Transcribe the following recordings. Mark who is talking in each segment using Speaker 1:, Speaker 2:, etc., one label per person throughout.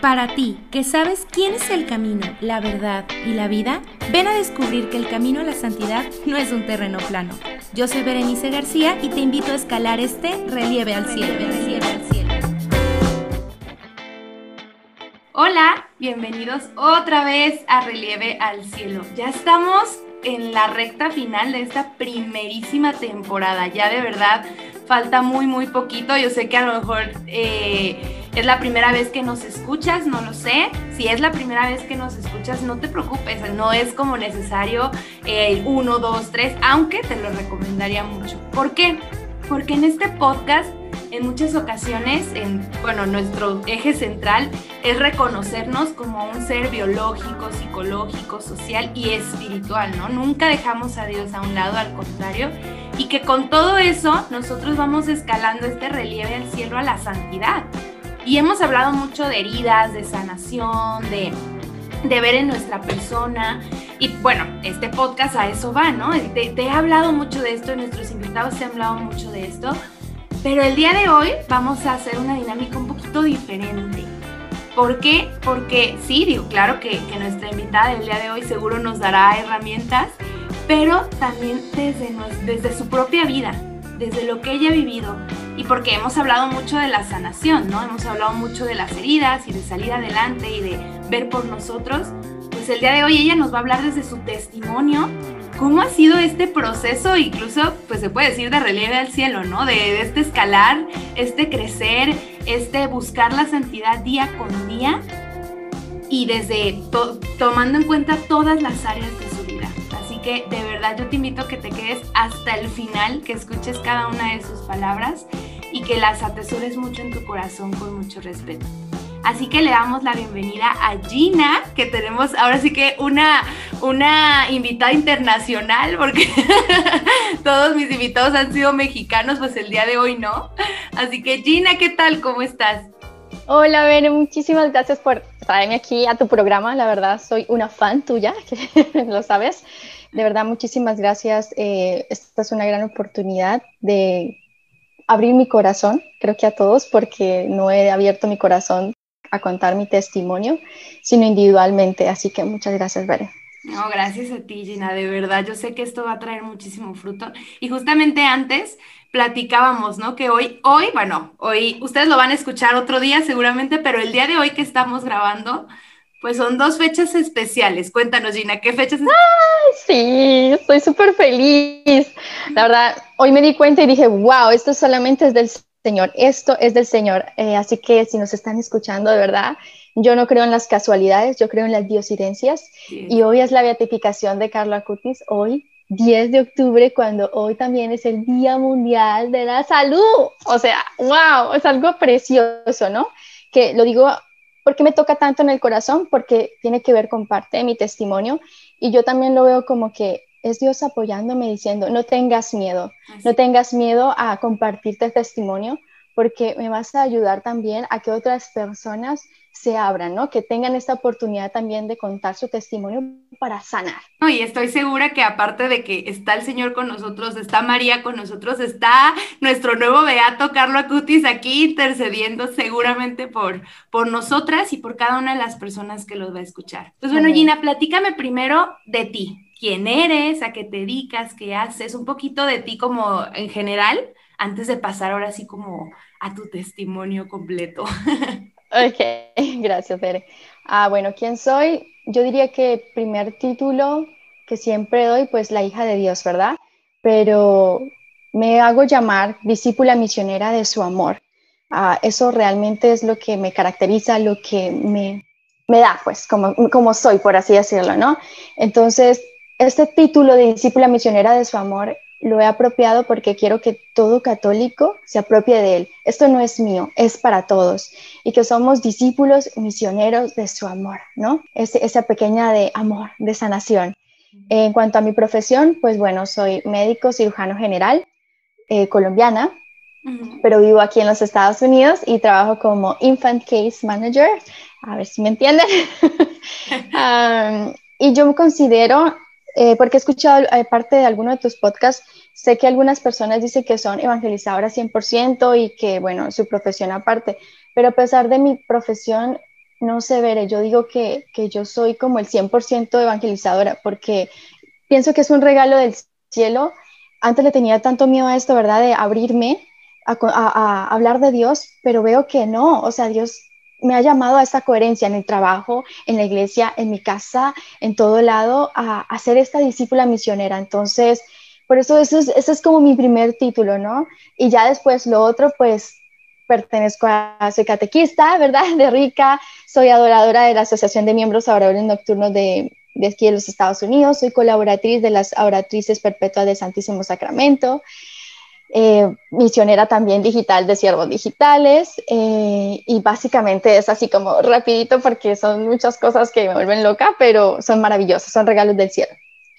Speaker 1: Para ti, que sabes quién es el camino, la verdad y la vida, ven a descubrir que el camino a la santidad no es un terreno plano. Yo soy Berenice García y te invito a escalar este relieve al cielo. Hola, bienvenidos otra vez a Relieve al Cielo. Ya estamos en la recta final de esta primerísima temporada. Ya de verdad falta muy, muy poquito. Yo sé que a lo mejor eh, es la primera vez que nos escuchas, no lo sé. Si es la primera vez que nos escuchas, no te preocupes, no es como necesario el 1, 2, 3, aunque te lo recomendaría mucho. ¿Por qué? Porque en este podcast en muchas ocasiones, en, bueno, nuestro eje central es reconocernos como un ser biológico, psicológico, social y espiritual, ¿no? Nunca dejamos a Dios a un lado, al contrario, y que con todo eso nosotros vamos escalando este relieve al cielo a la santidad. Y hemos hablado mucho de heridas, de sanación, de, de ver en nuestra persona. Y bueno, este podcast a eso va, ¿no? Te, he hablado mucho de esto, nuestros invitados te han hablado mucho de esto. Pero el día de hoy vamos a hacer una dinámica un poquito diferente. ¿Por qué? Porque sí, digo, claro que, que, nuestra invitada del día de hoy seguro nos dará herramientas, pero también desde, desde su propia vida, desde lo que ella ha vivido, y porque hemos hablado mucho de la sanación, ¿no? Hemos hablado mucho de las heridas y de salir adelante y de ver por nosotros. Pues el día de hoy ella nos va a hablar desde su testimonio cómo ha sido este proceso, incluso, pues se puede decir de relieve al cielo, ¿no? De, este escalar, este crecer, este buscar la santidad día con día y desde tomando en cuenta todas las áreas de su que de verdad yo te invito a que te quedes hasta el final, que escuches cada una de sus palabras y que las atesores mucho en tu corazón con mucho respeto. Así que le damos la bienvenida a Gina, que tenemos ahora sí que una, una invitada internacional, porque todos mis invitados han sido mexicanos, pues el día de hoy no. Así que Gina, ¿qué tal? ¿Cómo estás?
Speaker 2: Hola, Bene, muchísimas gracias por traerme aquí a tu programa. La verdad, soy una fan tuya, lo sabes. De verdad, muchísimas gracias. Eh, esta es una gran oportunidad de abrir mi corazón, creo que a todos, porque no he abierto mi corazón a contar mi testimonio, sino individualmente. Así que muchas gracias, Bere.
Speaker 1: No, gracias a ti, Gina, de verdad. Yo sé que esto va a traer muchísimo fruto. Y justamente antes platicábamos, ¿no? Que hoy, hoy, bueno, hoy ustedes lo van a escuchar otro día seguramente, pero el día de hoy que estamos grabando, pues son dos fechas especiales. Cuéntanos, Gina, ¿qué fechas?
Speaker 2: ¡Ay, sí! Estoy súper feliz. La verdad, hoy me di cuenta y dije, wow, esto solamente es del Señor, esto es del Señor. Eh, así que si nos están escuchando, de verdad, yo no creo en las casualidades, yo creo en las diosidencias. Y hoy es la beatificación de Carla Acutis, hoy, 10 de octubre, cuando hoy también es el Día Mundial de la Salud. O sea, wow, es algo precioso, ¿no? Que lo digo porque me toca tanto en el corazón, porque tiene que ver con parte de mi testimonio. Y yo también lo veo como que es Dios apoyándome diciendo, no tengas miedo, no tengas miedo a compartirte el testimonio, porque me vas a ayudar también a que otras personas se abran, ¿no? Que tengan esta oportunidad también de contar su testimonio para sanar.
Speaker 1: y estoy segura que aparte de que está el Señor con nosotros, está María con nosotros, está nuestro nuevo beato Carlo Acutis aquí intercediendo seguramente por, por nosotras y por cada una de las personas que los va a escuchar. Pues bueno, Gina, platícame primero de ti quién eres, a qué te dedicas, qué haces, un poquito de ti como en general, antes de pasar ahora sí como a tu testimonio completo.
Speaker 2: Ok, gracias, Tere. Ah, bueno, ¿quién soy? Yo diría que primer título que siempre doy, pues la hija de Dios, ¿verdad? Pero me hago llamar discípula misionera de su amor. Ah, eso realmente es lo que me caracteriza, lo que me, me da, pues, como, como soy, por así decirlo, ¿no? Entonces, este título de discípula misionera de su amor lo he apropiado porque quiero que todo católico se apropie de él. Esto no es mío, es para todos. Y que somos discípulos misioneros de su amor, ¿no? esa pequeña de amor, de sanación. En cuanto a mi profesión, pues bueno, soy médico cirujano general eh, colombiana, pero vivo aquí en los Estados Unidos y trabajo como Infant Case Manager. A ver si me entienden. y yo me considero eh, porque he escuchado eh, parte de alguno de tus podcasts, sé que algunas personas dicen que son evangelizadoras 100% y que, bueno, su profesión aparte, pero a pesar de mi profesión, No sé, Veré, yo digo que, que yo soy como el 100% evangelizadora porque pienso que es un regalo del cielo. Antes le tenía tanto miedo a esto, ¿verdad? De abrirme a, a, hablar de Dios, pero veo que no, o sea, Dios me ha llamado a esta coherencia en el trabajo, en la iglesia, en mi casa, en todo lado, a, a ser esta discípula misionera. Entonces, por eso eso es, ese es como mi primer título, ¿no? Y ya después lo otro, pues pertenezco a, soy catequista, ¿verdad? De Rica, soy adoradora de la Asociación de Miembros Adoradores Nocturnos de, de aquí de los Estados Unidos, soy colaboratriz de las Adoratrices Perpetuas de Santísimo Sacramento, eh, misionera también digital de siervos digitales eh, y básicamente es así como rapidito porque son muchas cosas que me vuelven loca, pero son maravillosas, son regalos del cielo.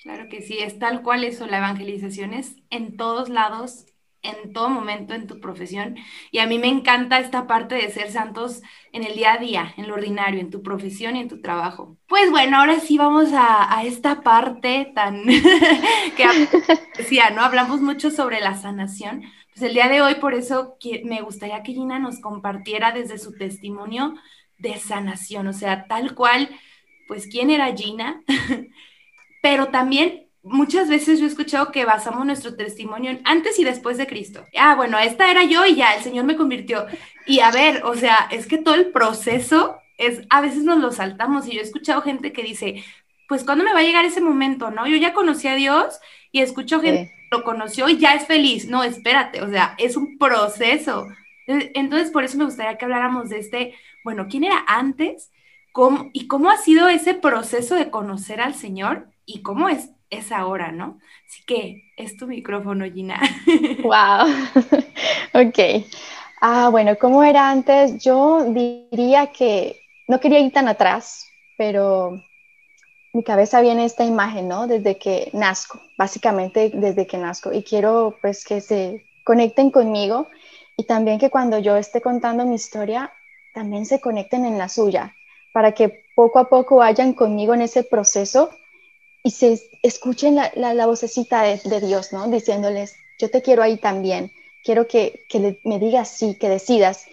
Speaker 1: Claro que sí, es tal cual eso, la evangelización es en todos lados, en todo momento en tu profesión. Y a mí me encanta esta parte de ser santos en el día a día, en lo ordinario, en tu profesión y en tu trabajo. Pues bueno, ahora sí vamos a, esta parte tan que decía, ¿no? Hablamos mucho sobre la sanación. Pues el día de hoy, por eso me gustaría que Gina nos compartiera desde su testimonio de sanación, o sea, tal cual, pues, ¿quién era Gina? Pero también muchas veces yo he escuchado que basamos nuestro testimonio en antes y después de Cristo. Ah, bueno, esta era yo y ya, el Señor me convirtió. Y a ver, o sea, es que todo el proceso es, a veces nos lo saltamos y yo he escuchado gente que dice, pues ¿cuándo me va a llegar ese momento? ¿No? Yo ya conocí a Dios y escucho gente que lo conoció y ya es feliz. No, espérate, o sea, es un proceso. Entonces, por eso me gustaría que habláramos de este, bueno, ¿quién era antes? ¿Cómo, ¿Y cómo ha sido ese proceso de conocer al Señor? ¿Y cómo es es ahora, ¿no? Así que es tu micrófono, Gina.
Speaker 2: Wow. ok. Ah, bueno, ¿cómo era antes? Yo diría que no quería ir tan atrás, pero mi cabeza viene esta imagen, ¿no? Desde que nazco, básicamente desde que nazco. Y quiero pues que se conecten conmigo y también que cuando yo esté contando mi historia, también se conecten en la suya, para que poco a poco vayan conmigo en ese proceso y se escuchen la, la, vocecita de, Dios, ¿no? Diciéndoles, yo te quiero ahí también, quiero que, que me digas sí, que decidas.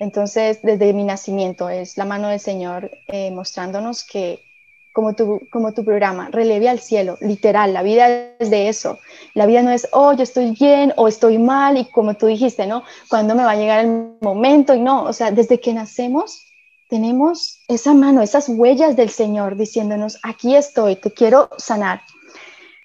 Speaker 2: Entonces, desde mi nacimiento es la mano del Señor eh, mostrándonos que, como tu, como tu programa, releve al cielo, literal, la vida es de eso. La vida no es, oh, yo estoy bien o estoy mal y como tú dijiste, ¿no? Cuando me va a llegar el momento y no, o sea, desde que nacemos tenemos esa mano, esas huellas del Señor diciéndonos, aquí estoy, te quiero sanar.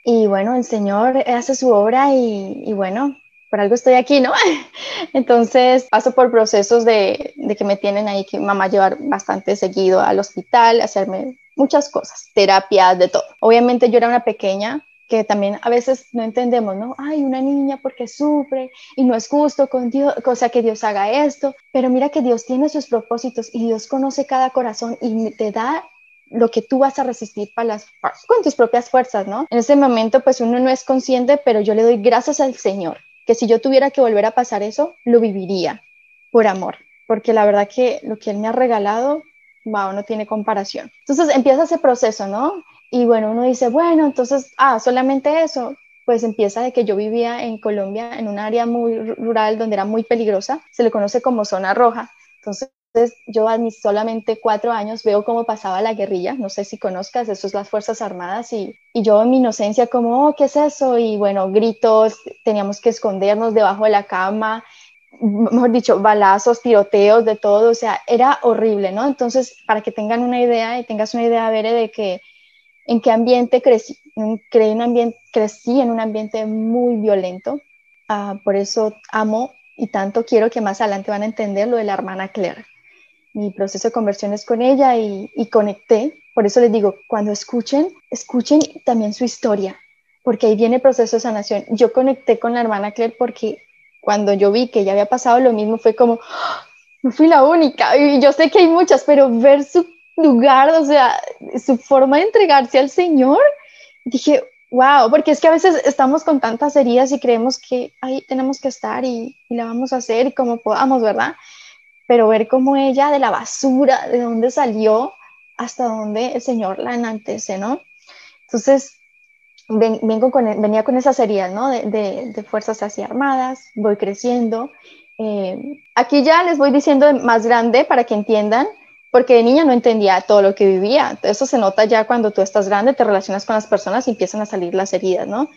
Speaker 2: Y bueno, el Señor hace su obra y, bueno, por algo estoy aquí, ¿no? Entonces paso por procesos de, de, que me tienen ahí que mamá llevar bastante seguido al hospital, hacerme muchas cosas, terapias, de todo. Obviamente yo era una pequeña, que también a veces no entendemos, ¿no? Ay, una niña porque sufre y no es justo con Dios, cosa que Dios haga esto, pero mira que Dios tiene sus propósitos y Dios conoce cada corazón y te da lo que tú vas a resistir para las, con tus propias fuerzas, ¿no? En ese momento pues uno no es consciente, pero yo le doy gracias al Señor, que si yo tuviera que volver a pasar eso, lo viviría por amor, porque la verdad que lo que Él me ha regalado, wow, no tiene comparación. Entonces empieza ese proceso, ¿no? Y bueno, uno dice, bueno, entonces, ah, solamente eso. Pues empieza de que yo vivía en Colombia, en un área muy rural donde era muy peligrosa, se le conoce como zona roja. Entonces, yo a mis solamente cuatro años veo cómo pasaba la guerrilla, no sé si conozcas, eso es las Fuerzas Armadas, y, y yo en mi inocencia como, oh, ¿qué es eso? Y bueno, gritos, teníamos que escondernos debajo de la cama, mejor dicho, balazos, tiroteos, de todo, o sea, era horrible, ¿no? Entonces, para que tengan una idea y tengas una idea, Bere, de que en qué ambiente crecí. Creí ambiente, crecí en un ambiente muy violento. Ah, por eso amo y tanto quiero que más adelante van a entender lo de la hermana Claire. Mi proceso de conversión es con ella y, y conecté. Por eso les digo, cuando escuchen, escuchen también su historia, porque ahí viene el proceso de sanación. Yo conecté con la hermana Claire porque cuando yo vi que ya había pasado lo mismo, fue como, ¡Ah! no fui la única. Y yo sé que hay muchas, pero ver su lugar, o sea, su forma de entregarse al Señor, dije, wow, porque es que a veces estamos con tantas heridas y creemos que ahí tenemos que estar y, la vamos a hacer y como podamos, ¿verdad? Pero ver cómo ella de la basura, de dónde salió, hasta dónde el Señor la enaltece, ¿no? Entonces, con, venía con esas heridas, ¿no? De, de, fuerzas así armadas, voy creciendo. Eh, aquí ya les voy diciendo más grande para que entiendan porque de niña no entendía todo lo que vivía. Eso se nota ya cuando tú estás grande, te relacionas con las personas y empiezan a salir las heridas, ¿no?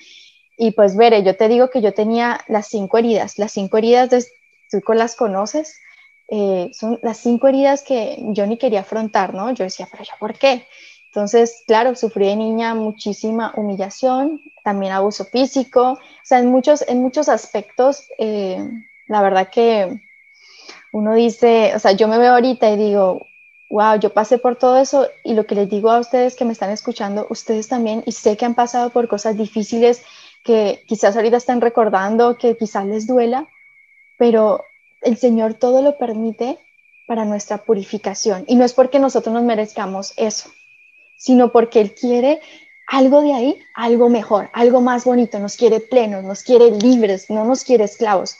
Speaker 2: Y pues, veré, yo te digo que yo tenía las cinco heridas, las cinco heridas, de, tú las conoces, eh, son las cinco heridas que yo ni quería afrontar, ¿no? Yo decía, pero ya, ¿por qué? Entonces, claro, sufrí de niña muchísima humillación, también abuso físico, o sea, en muchos, en muchos aspectos, eh, la verdad que uno dice, o sea, yo me veo ahorita y digo, wow, yo pasé por todo eso y lo que les digo a ustedes que me están escuchando, ustedes también, y sé que han pasado por cosas difíciles que quizás ahorita están recordando, que quizás les duela, pero el Señor todo lo permite para nuestra purificación. Y no es porque nosotros nos merezcamos eso, sino porque Él quiere algo de ahí, algo mejor, algo más bonito, nos quiere plenos, nos quiere libres, no nos quiere esclavos.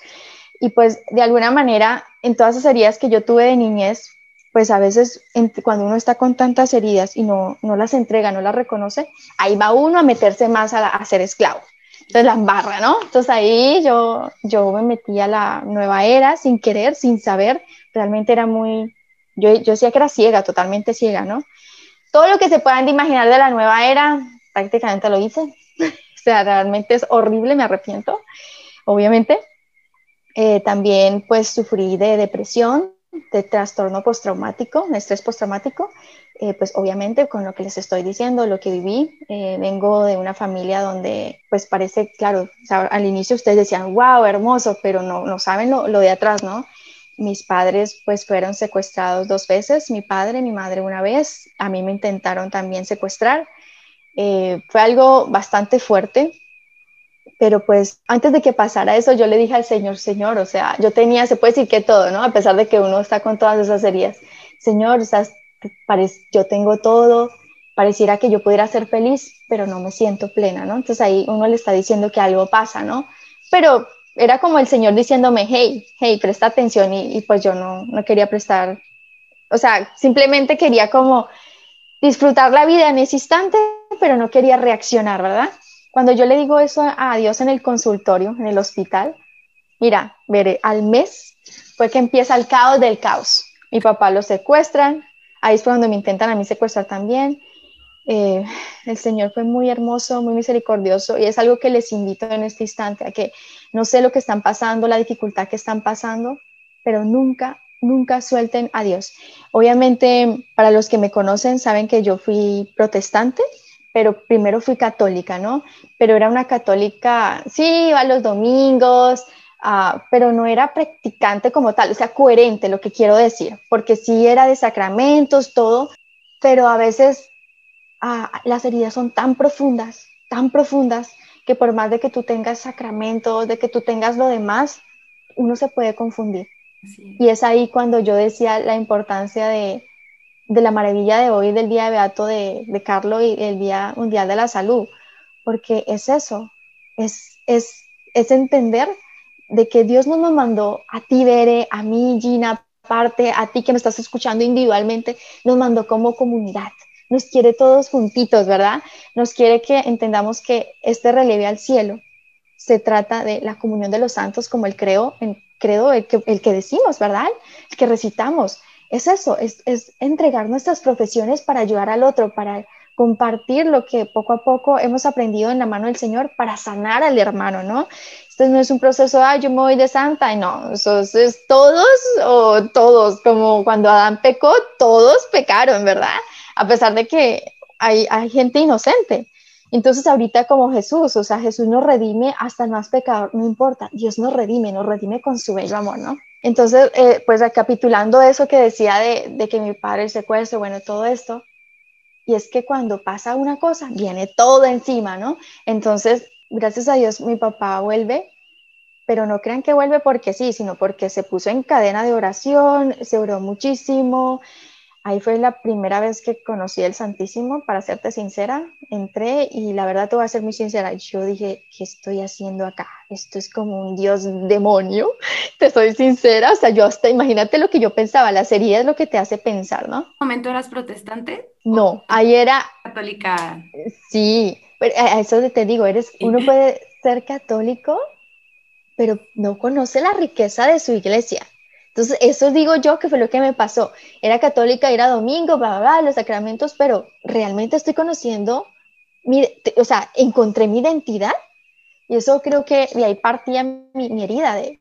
Speaker 2: Y pues de alguna manera, en todas esas heridas que yo tuve de niñez, pues a veces cuando uno está con tantas heridas y no, no las entrega, no las reconoce, ahí va uno a meterse más a, a ser esclavo. Entonces la barra, ¿no? Entonces ahí yo, yo me metí a la nueva era sin querer, sin saber, realmente era muy, yo, yo decía que era ciega, totalmente ciega, ¿no? Todo lo que se puedan imaginar de la nueva era, prácticamente lo hice. o sea, realmente es horrible, me arrepiento, obviamente. Eh, también pues sufrí de depresión, de trastorno postraumático, de estrés postraumático, eh, pues obviamente con lo que les estoy diciendo, lo que viví, eh, vengo de una familia donde pues parece, claro, al inicio ustedes decían, wow, hermoso, pero no, no saben lo, lo, de atrás, ¿no? Mis padres pues fueron secuestrados dos veces, mi padre, mi madre una vez, a mí me intentaron también secuestrar. Eh, fue algo bastante fuerte, pero pues antes de que pasara eso, yo le dije al Señor, Señor, o sea, yo tenía, se puede decir que todo, ¿no? A pesar de que uno está con todas esas heridas. Señor, o yo tengo todo, pareciera que yo pudiera ser feliz, pero no me siento plena, ¿no? Entonces ahí uno le está diciendo que algo pasa, ¿no? Pero era como el Señor diciéndome, hey, hey, presta atención y, y pues yo no, no quería prestar, o sea, simplemente quería como disfrutar la vida en ese instante, pero no quería reaccionar, ¿verdad? Cuando yo le digo eso a Dios en el consultorio, en el hospital, mira, veré, al mes fue que empieza el caos del caos. Mi papá lo secuestran, ahí es cuando me intentan a mí secuestrar también. Eh, el Señor fue muy hermoso, muy misericordioso y es algo que les invito en este instante a que no sé lo que están pasando, la dificultad que están pasando, pero nunca, nunca suelten a Dios. Obviamente, para los que me conocen, saben que yo fui protestante, pero primero fui católica, ¿no? Pero era una católica, sí, iba los domingos, uh, pero no era practicante como tal, o sea, coherente, lo que quiero decir, porque sí era de sacramentos, todo, pero a veces uh, las heridas son tan profundas, tan profundas, que por más de que tú tengas sacramentos, de que tú tengas lo demás, uno se puede confundir. Sí. Y es ahí cuando yo decía la importancia de, de la maravilla de hoy, del Día Beato de, de Carlos y el Día Mundial de la Salud, porque es eso, es, es, es entender de que Dios nos mandó a ti, Bere, a mí, Gina, aparte, a ti que me estás escuchando individualmente, nos mandó como comunidad, nos quiere todos juntitos, ¿verdad? Nos quiere que entendamos que este relieve al cielo se trata de la comunión de los santos como el creo, el credo, el que decimos, ¿verdad? El que recitamos es eso, es, es, entregar nuestras profesiones para ayudar al otro, para compartir lo que poco a poco hemos aprendido en la mano del Señor para sanar al hermano, ¿no? Esto no es un proceso, ah, yo me voy de santa, y no, eso es todos o todos, como cuando Adán pecó, todos pecaron, ¿verdad? A pesar de que hay, hay gente inocente. Entonces ahorita como Jesús, o sea, Jesús nos redime hasta el más pecador, no importa, Dios nos redime, nos redime con su bello amor, ¿no? Entonces, eh, pues recapitulando eso que decía de, que mi padre el secuestro, bueno, todo esto, y es que cuando pasa una cosa, viene todo encima, ¿no? Entonces, gracias a Dios, mi papá vuelve, pero no crean que vuelve porque sí, sino porque se puso en cadena de oración, se oró muchísimo, Ahí fue la primera vez que conocí el Santísimo, para serte sincera. Entré y la verdad te voy a ser muy sincera. Yo dije, ¿qué estoy haciendo acá? Esto es como un dios demonio. Te soy sincera. O sea, yo hasta imagínate lo que yo pensaba. La serie es lo que te hace pensar, ¿no? ¿En
Speaker 1: momento eras protestante?
Speaker 2: No, ahí era.
Speaker 1: Católica.
Speaker 2: Sí, pero a eso te digo, eres, uno puede ser católico, pero no conoce la riqueza de su iglesia. Entonces, eso digo yo que fue lo que me pasó. Era católica, era domingo, bla, bla, bla, los sacramentos, pero realmente estoy conociendo, mi, o sea, encontré mi identidad y eso creo que de ahí partía mi, herida de,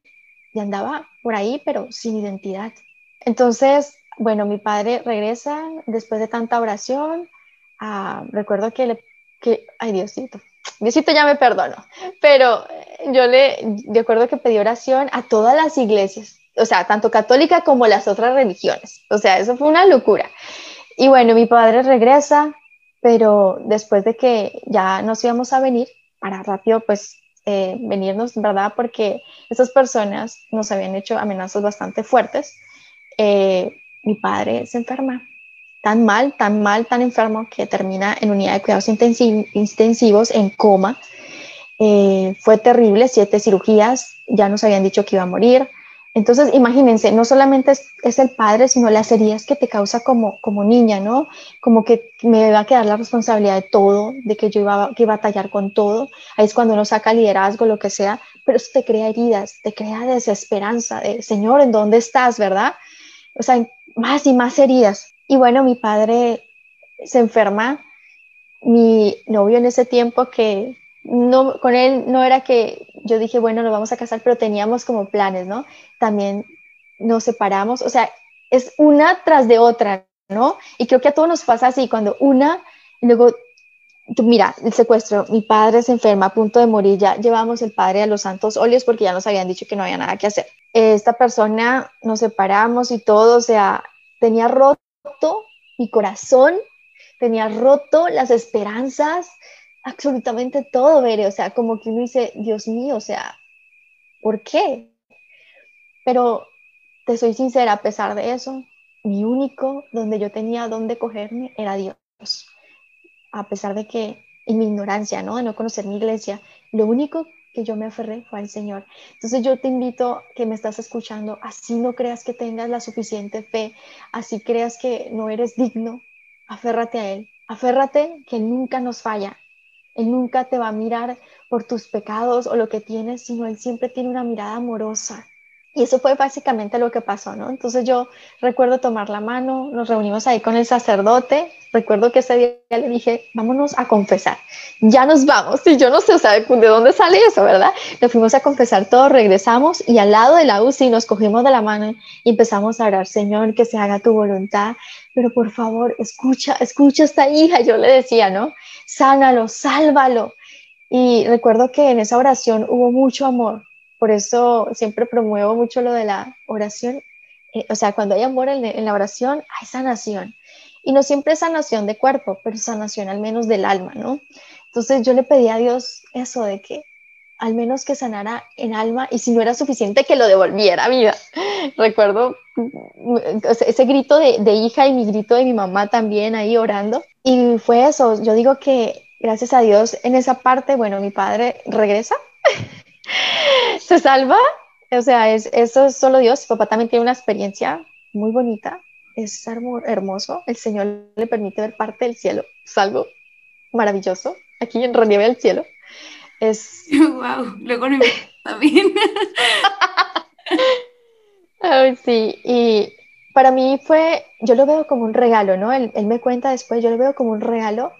Speaker 2: de andaba por ahí, pero sin identidad. Entonces, bueno, mi padre regresa después de tanta oración. Ah, recuerdo que le, que, ay Diosito, Diosito ya me perdonó, pero yo le, de acuerdo que pedí oración a todas las iglesias, o sea, tanto católica como las otras religiones. O sea, eso fue una locura. Y bueno, mi padre regresa, pero después de que ya nos íbamos a venir, para rápido, pues eh, venirnos, ¿verdad? Porque esas personas nos habían hecho amenazas bastante fuertes. Eh, mi padre se enferma tan mal, tan mal, tan enfermo que termina en unidad de cuidados intensivos en coma. Eh, fue terrible, siete cirugías, ya nos habían dicho que iba a morir. Entonces, imagínense, no solamente es, el padre, sino las heridas que te causa como, niña, ¿no? Como que me va a quedar la responsabilidad de todo, de que yo iba, que a batallar con todo. Ahí es cuando uno saca liderazgo, lo que sea, pero eso te crea heridas, te crea desesperanza, de, Señor, ¿en dónde estás, verdad? O sea, más y más heridas. Y bueno, mi padre se enferma, mi novio en ese tiempo que no, con él no era que yo dije, bueno, nos vamos a casar, pero teníamos como planes, ¿no? También nos separamos, o sea, es una tras de otra, ¿no? Y creo que a todos nos pasa así, cuando una, luego, mira, el secuestro, mi padre se enferma a punto de morir, ya llevamos el padre a los santos óleos porque ya nos habían dicho que no había nada que hacer. Esta persona nos separamos y todo, o sea, tenía roto mi corazón, tenía roto las esperanzas, absolutamente todo, Bere, o sea, como que uno dice, Dios mío, o sea, ¿por qué? Pero te soy sincera, a pesar de eso, mi único donde yo tenía donde cogerme era Dios. A pesar de que en mi ignorancia, ¿no? De no conocer mi iglesia, lo único que yo me aferré fue al Señor. Entonces yo te invito que me estás escuchando, así no creas que tengas la suficiente fe, así creas que no eres digno, aférrate a Él, aférrate que nunca nos falla, él nunca te va a mirar por tus pecados o lo que tienes, sino Él siempre tiene una mirada amorosa. Y eso fue básicamente lo que pasó, ¿no? Entonces yo recuerdo tomar la mano, nos reunimos ahí con el sacerdote, recuerdo que ese día le dije, vámonos a confesar, ya nos vamos, y yo no sé, o sea, de dónde sale eso, ¿verdad? Nos fuimos a confesar todo, regresamos y al lado de la UCI nos cogimos de la mano y empezamos a orar, Señor, que se haga tu voluntad, pero por favor, escucha, escucha a esta hija, yo le decía, ¿no? Sánalo, sálvalo. Y recuerdo que en esa oración hubo mucho amor, por eso siempre promuevo mucho lo de la oración. Eh, o sea, cuando hay amor en, la oración, hay sanación. Y no siempre es sanación de cuerpo, pero sanación al menos del alma, ¿no? Entonces yo le pedí a Dios eso de que al menos que sanara en alma y si no era suficiente que lo devolviera a vida. Recuerdo ese grito de, de, hija y mi grito de mi mamá también ahí orando. Y fue eso, yo digo que gracias a Dios en esa parte, bueno, mi padre regresa se salva. O sea, es, eso es solo Dios. papá también tiene una experiencia muy bonita. Es hermoso. El Señor le permite ver parte del cielo. Es algo maravilloso. Aquí en relieve del cielo. Es.
Speaker 1: ¡Wow! Luego no también.
Speaker 2: Sí. Y para mí fue. Yo lo veo como un regalo, ¿no? Él, él me cuenta después, yo lo veo como un regalo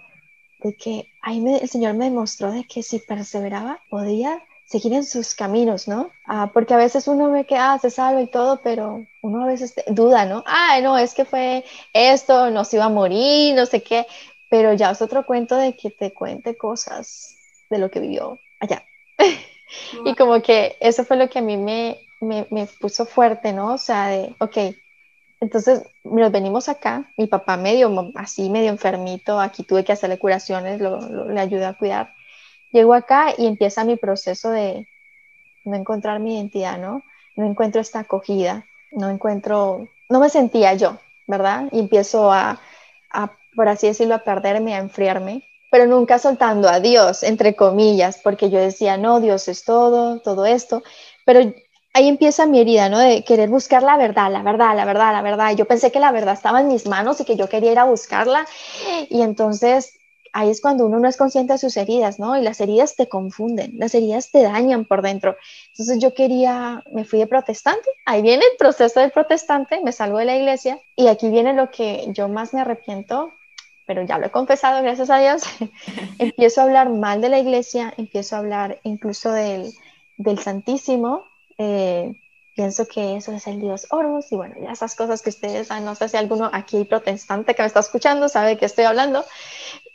Speaker 2: de que ahí el Señor me demostró de que si perseveraba podía seguir en sus caminos, ¿no? Ah, porque a veces uno ve que, ah, se salva y todo, pero uno a veces duda, ¿no? Ah, no, es que fue esto, no se iba a morir, no sé qué, pero ya es otro cuento de que te cuente cosas de lo que vivió allá. y como que eso fue lo que a mí me, me, me puso fuerte, ¿no? O sea, de, ok, entonces nos venimos acá, mi papá medio así, medio enfermito, aquí tuve que hacerle curaciones, lo, le ayudé a cuidar Llego acá y empieza mi proceso de no encontrar mi identidad, ¿no? No encuentro esta acogida, no encuentro, no me sentía yo, ¿verdad? Y empiezo a, a por así decirlo, a perderme, a enfriarme, pero nunca soltando a Dios, entre comillas, porque yo decía, no, Dios es todo, todo esto, pero ahí empieza mi herida, ¿no? De querer buscar la verdad, la verdad, la verdad, la verdad. Yo pensé que la verdad estaba en mis manos y que yo quería ir a buscarla. Y entonces ahí es cuando uno no es consciente de sus heridas, ¿no? Y las heridas te confunden, las heridas te dañan por dentro. Entonces yo quería, me fui de protestante, ahí viene el proceso del protestante, me salgo de la iglesia y aquí viene lo que yo más me arrepiento, pero ya lo he confesado, gracias a Dios. empiezo a hablar mal de la iglesia, empiezo a hablar incluso del, del Santísimo. Eh, pienso que eso es el Dios Horus y bueno, ya esas cosas que ustedes saben, no sé si alguno aquí protestante que me está escuchando sabe de qué estoy hablando.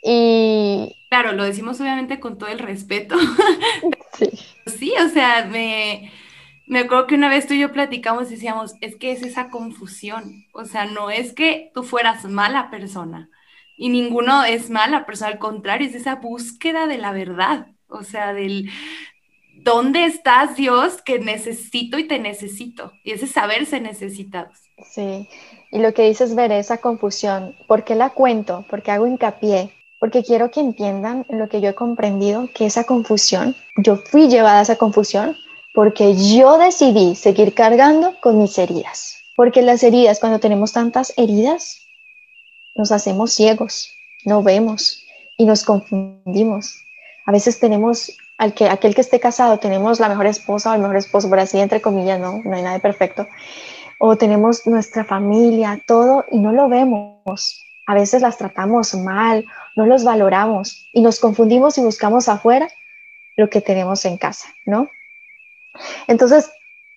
Speaker 2: Y
Speaker 1: claro, lo decimos obviamente con todo el respeto. Sí. Sí, o sea, me, me acuerdo que una vez tú y yo platicamos y decíamos, es que es esa confusión, o sea, no es que tú fueras mala persona y ninguno es mala persona, al contrario, es esa búsqueda de la verdad, o sea, del, ¿dónde estás, Dios, que necesito y te necesito? Y ese saberse necesitados.
Speaker 2: Sí, y lo que dices, ver esa confusión, ¿por qué la cuento? ¿Por qué hago hincapié? Porque quiero que entiendan lo que yo he comprendido, que esa confusión, yo fui llevada a esa confusión porque yo decidí seguir cargando con mis heridas. Porque las heridas, cuando tenemos tantas heridas, nos hacemos ciegos, no vemos y nos confundimos. A veces tenemos al que, aquel que esté casado, tenemos la mejor esposa o el mejor esposo, por así entre comillas, no, no hay nada perfecto. O tenemos nuestra familia, todo, y no lo vemos. A veces las tratamos mal, no los valoramos y nos confundimos y buscamos afuera lo que tenemos en casa, ¿no? Entonces,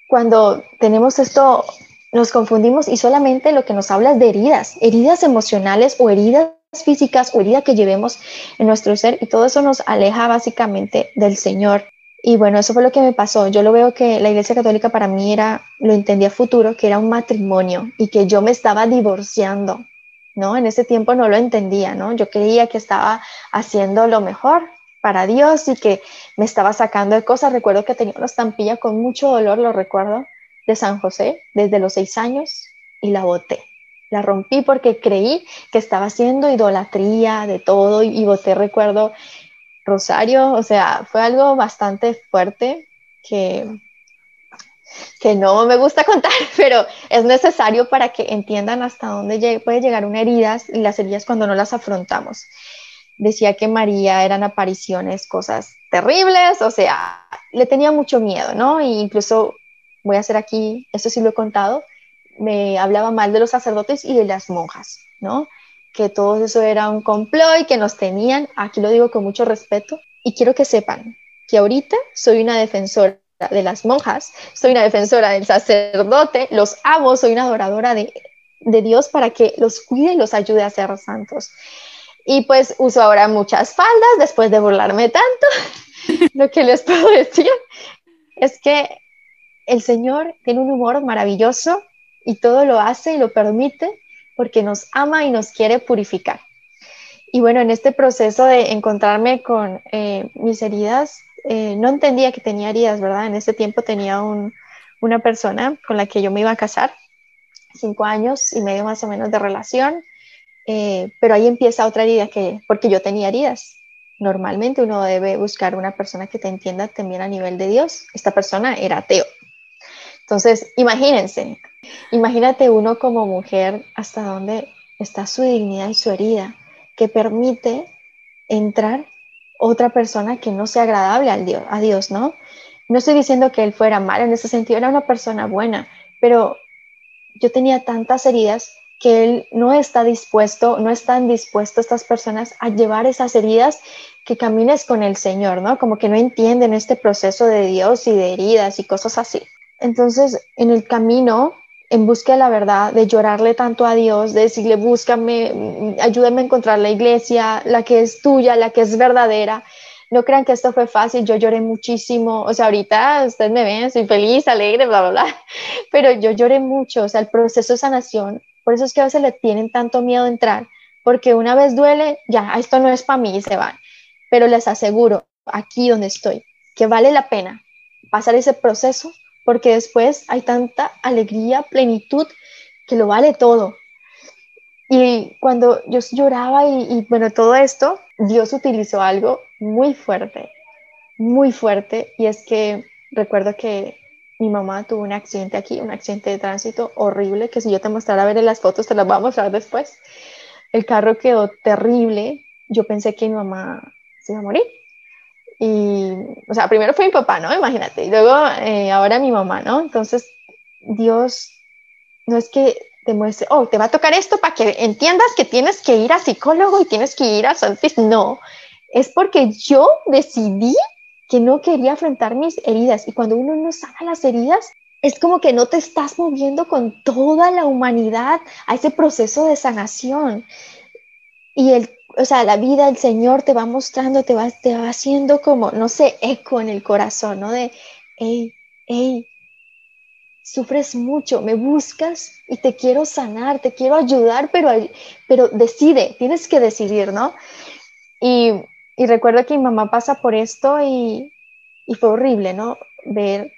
Speaker 2: cuando tenemos esto, nos confundimos y solamente lo que nos habla es de heridas, heridas emocionales o heridas físicas o heridas que llevemos en nuestro ser y todo eso nos aleja básicamente del Señor. Y bueno, eso fue lo que me pasó. Yo lo veo que la Iglesia Católica para mí era, lo entendía futuro, que era un matrimonio y que yo me estaba divorciando, ¿no? En ese tiempo no lo entendía, ¿no? Yo creía que estaba haciendo lo mejor para Dios y que me estaba sacando de cosas. Recuerdo que tenía una estampilla con mucho dolor, lo recuerdo, de San José desde los seis años y la boté. La rompí porque creí que estaba haciendo idolatría de todo y, voté, recuerdo, Rosario. O sea, fue algo bastante fuerte que, que no me gusta contar, pero es necesario para que entiendan hasta dónde puede llegar una herida y las heridas cuando no las afrontamos. Decía que María eran apariciones, cosas terribles, o sea, le tenía mucho miedo, ¿no? E incluso voy a hacer aquí, esto sí lo he contado, me hablaba mal de los sacerdotes y de las monjas, ¿no? Que todo eso era un complot y que nos tenían, aquí lo digo con mucho respeto, y quiero que sepan que ahorita soy una defensora de las monjas, soy una defensora del sacerdote, los amo, soy una adoradora de, de Dios para que los cuide y los ayude a ser santos. Y pues uso ahora muchas faldas después de burlarme tanto. Lo que les puedo decir es que el Señor tiene un humor maravilloso y todo lo hace y lo permite porque nos ama y nos quiere purificar. Y bueno, en este proceso de encontrarme con eh, mis heridas, eh, no entendía que tenía heridas, ¿verdad? En ese tiempo tenía una persona con la que yo me iba a casar, cinco años y medio más o menos de relación, eh, pero ahí empieza otra herida que, porque yo tenía heridas. Normalmente uno debe buscar una persona que te entienda también a nivel de Dios. Esta persona era ateo. Entonces, imagínense, imagínate uno como mujer hasta dónde está su dignidad y su herida, que permite entrar otra persona que no sea agradable al Dios, a Dios, ¿no? No estoy diciendo que él fuera mal en ese sentido, era una persona buena, pero yo tenía tantas heridas que él no está dispuesto, no están dispuestos estas personas a llevar esas heridas que camines con el Señor, ¿no? Como que no entienden este proceso de Dios y de heridas y cosas así. Entonces, en el camino, en busca de la verdad, de llorarle tanto a Dios, de decirle, búscame, ayúdame a encontrar la iglesia, la que es tuya, la que es verdadera. No crean que esto fue fácil, yo lloré muchísimo, o sea, ahorita ustedes me ven, soy feliz, alegre, bla, bla, bla, pero yo lloré mucho, o sea, el proceso de sanación, por eso es que a veces le tienen tanto miedo entrar, porque una vez duele, ya, esto no es para mí y se van, pero les aseguro, aquí donde estoy, que vale la pena pasar ese proceso porque después hay tanta alegría, plenitud, que lo vale todo. Y cuando yo lloraba y, bueno, todo esto, Dios utilizó algo muy fuerte, muy fuerte, y es que recuerdo que mi mamá tuvo un accidente aquí, un accidente de tránsito horrible, que si yo te mostrara a ver en las fotos, te las voy a mostrar después. El carro quedó terrible, yo pensé que mi mamá se iba a morir. Y, o sea, primero fue mi papá, ¿no? Imagínate, y luego eh, ahora mi mamá, ¿no? Entonces, Dios no es que te muestre, oh, te va a tocar esto para que entiendas que tienes que ir a psicólogo y tienes que ir a santis. No, es porque yo decidí que no quería afrontar mis heridas. Y cuando uno no sana las heridas, es como que no te estás moviendo con toda la humanidad a ese proceso de sanación. Y el, o sea, la vida, el Señor te va mostrando, te va, te va haciendo como, no sé, eco en el corazón, ¿no? De, hey, hey, sufres mucho, me buscas y te quiero sanar, te quiero ayudar, pero, pero decide, tienes que decidir, ¿no? Y, y recuerdo que mi mamá pasa por esto y, y fue horrible, ¿no? Ver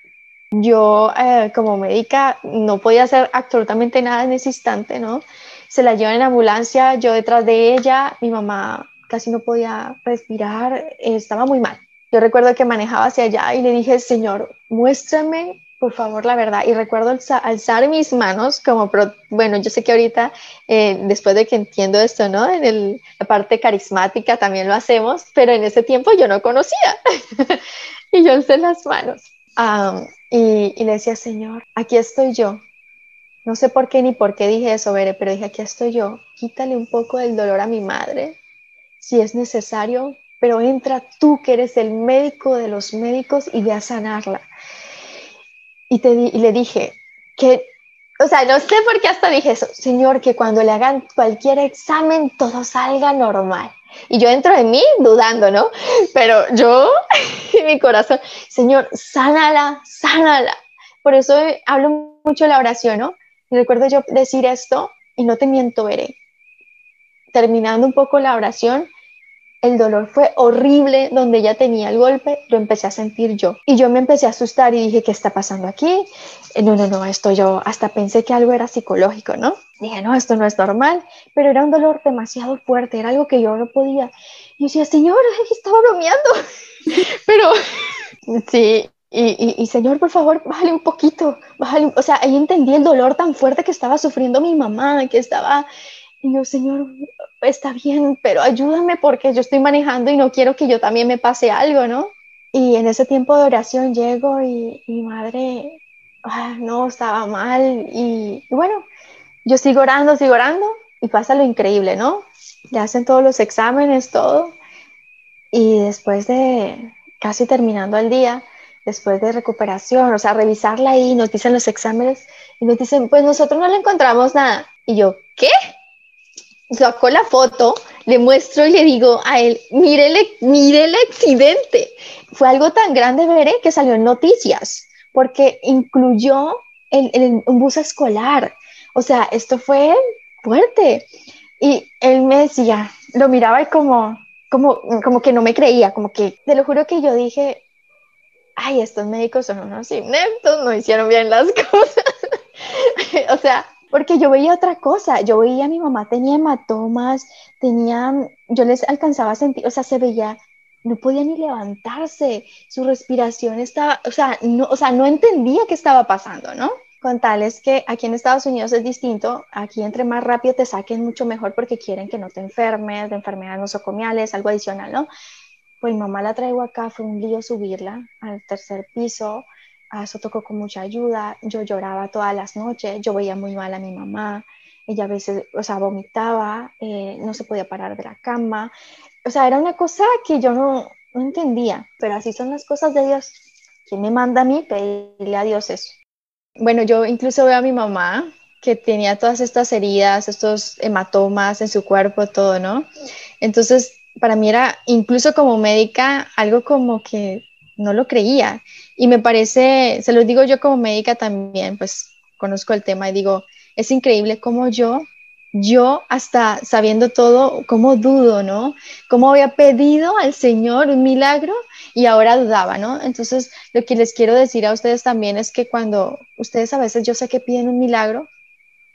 Speaker 2: yo eh, como médica no podía hacer absolutamente nada en ese instante, ¿no? Se la llevan en ambulancia, yo detrás de ella, mi mamá casi no podía respirar, estaba muy mal. Yo recuerdo que manejaba hacia allá y le dije, Señor, muéstrame por favor la verdad. Y recuerdo alzar mis manos como, bueno, yo sé que ahorita, eh, después de que entiendo esto, ¿no? En la parte carismática también lo hacemos, pero en ese tiempo yo no conocía. y yo alcé las manos y, le decía, Señor, aquí estoy yo. No sé por qué ni por qué dije eso, Bere, pero dije, aquí estoy yo. Quítale un poco del dolor a mi madre, si es necesario, pero entra tú que eres el médico de los médicos y ve a sanarla. Y, te y le dije que, o sea, no sé por qué hasta dije eso, Señor, que cuando le hagan cualquier examen todo salga normal. Y yo entro de mí dudando, ¿no? Pero yo, mi corazón, Señor, sánala, sánala. Por eso hablo mucho de la oración, ¿no? Y recuerdo yo decir esto, y no te miento, veré. Terminando un poco la oración, el dolor fue horrible, donde ella tenía el golpe, lo empecé a sentir yo. Y yo me empecé a asustar y dije, ¿qué está pasando aquí? Eh, no, no, no, esto yo hasta pensé que algo era psicológico, ¿no? Dije, no, esto no es normal, pero era un dolor demasiado fuerte, era algo que yo no podía. Y yo decía, Señor, estaba bromeando. pero sí, y, y, Señor, por favor, bájale un poquito, bájale. O sea, ahí entendí el dolor tan fuerte que estaba sufriendo mi mamá, que estaba y yo, Señor, está bien, pero ayúdame porque yo estoy manejando y no quiero que yo también me pase algo, ¿no? Y en ese tiempo de oración llego y, mi madre, ah, no, estaba mal. Y, bueno, yo sigo orando, sigo orando y pasa lo increíble, ¿no? Le hacen todos los exámenes, todo. Y después de casi terminando el día, después de recuperación, o sea, revisarla ahí, nos dicen los exámenes y nos dicen, pues nosotros no le encontramos nada. Y yo, ¿qué? sacó la foto, le muestro y le digo a él, mire el, mire el accidente. Fue algo tan grande, veré, que salió en noticias, porque incluyó el, un bus escolar. O sea, esto fue fuerte. Y él me decía, lo miraba y como, como, como que no me creía, como que, te lo juro que yo dije, ay, estos médicos son unos ineptos, no hicieron bien las cosas. o sea, porque yo veía otra cosa, yo veía a mi mamá tenía hematomas, tenía, yo les alcanzaba a sentir, o sea, se veía, no podía ni levantarse, su respiración estaba, o sea, no, o sea, no entendía qué estaba pasando, ¿no? Con tal es que aquí en Estados Unidos es distinto, aquí entre más rápido te saquen mucho mejor porque quieren que no te enfermes de enfermedades nosocomiales, algo adicional, ¿no? Pues mi mamá la traigo acá, fue un lío subirla al tercer piso, a eso tocó con mucha ayuda, yo lloraba todas las noches, yo veía muy mal a mi mamá, ella a veces, o sea, vomitaba, eh, no se podía parar de la cama, o sea, era una cosa que yo no, entendía, pero así son las cosas de Dios. ¿Quién me manda a mí pedirle a Dios eso? Bueno, yo incluso veo a mi mamá que tenía todas estas heridas, estos hematomas en su cuerpo, todo, ¿no? Entonces, para mí era, incluso como médica, algo como que no lo creía. Y me parece, se lo digo yo como médica también, pues conozco el tema y digo, es increíble cómo yo, yo hasta sabiendo todo, cómo dudo, ¿no? Cómo había pedido al Señor un milagro y ahora dudaba, ¿no? Entonces, lo que les quiero decir a ustedes también es que cuando ustedes a veces, yo sé que piden un milagro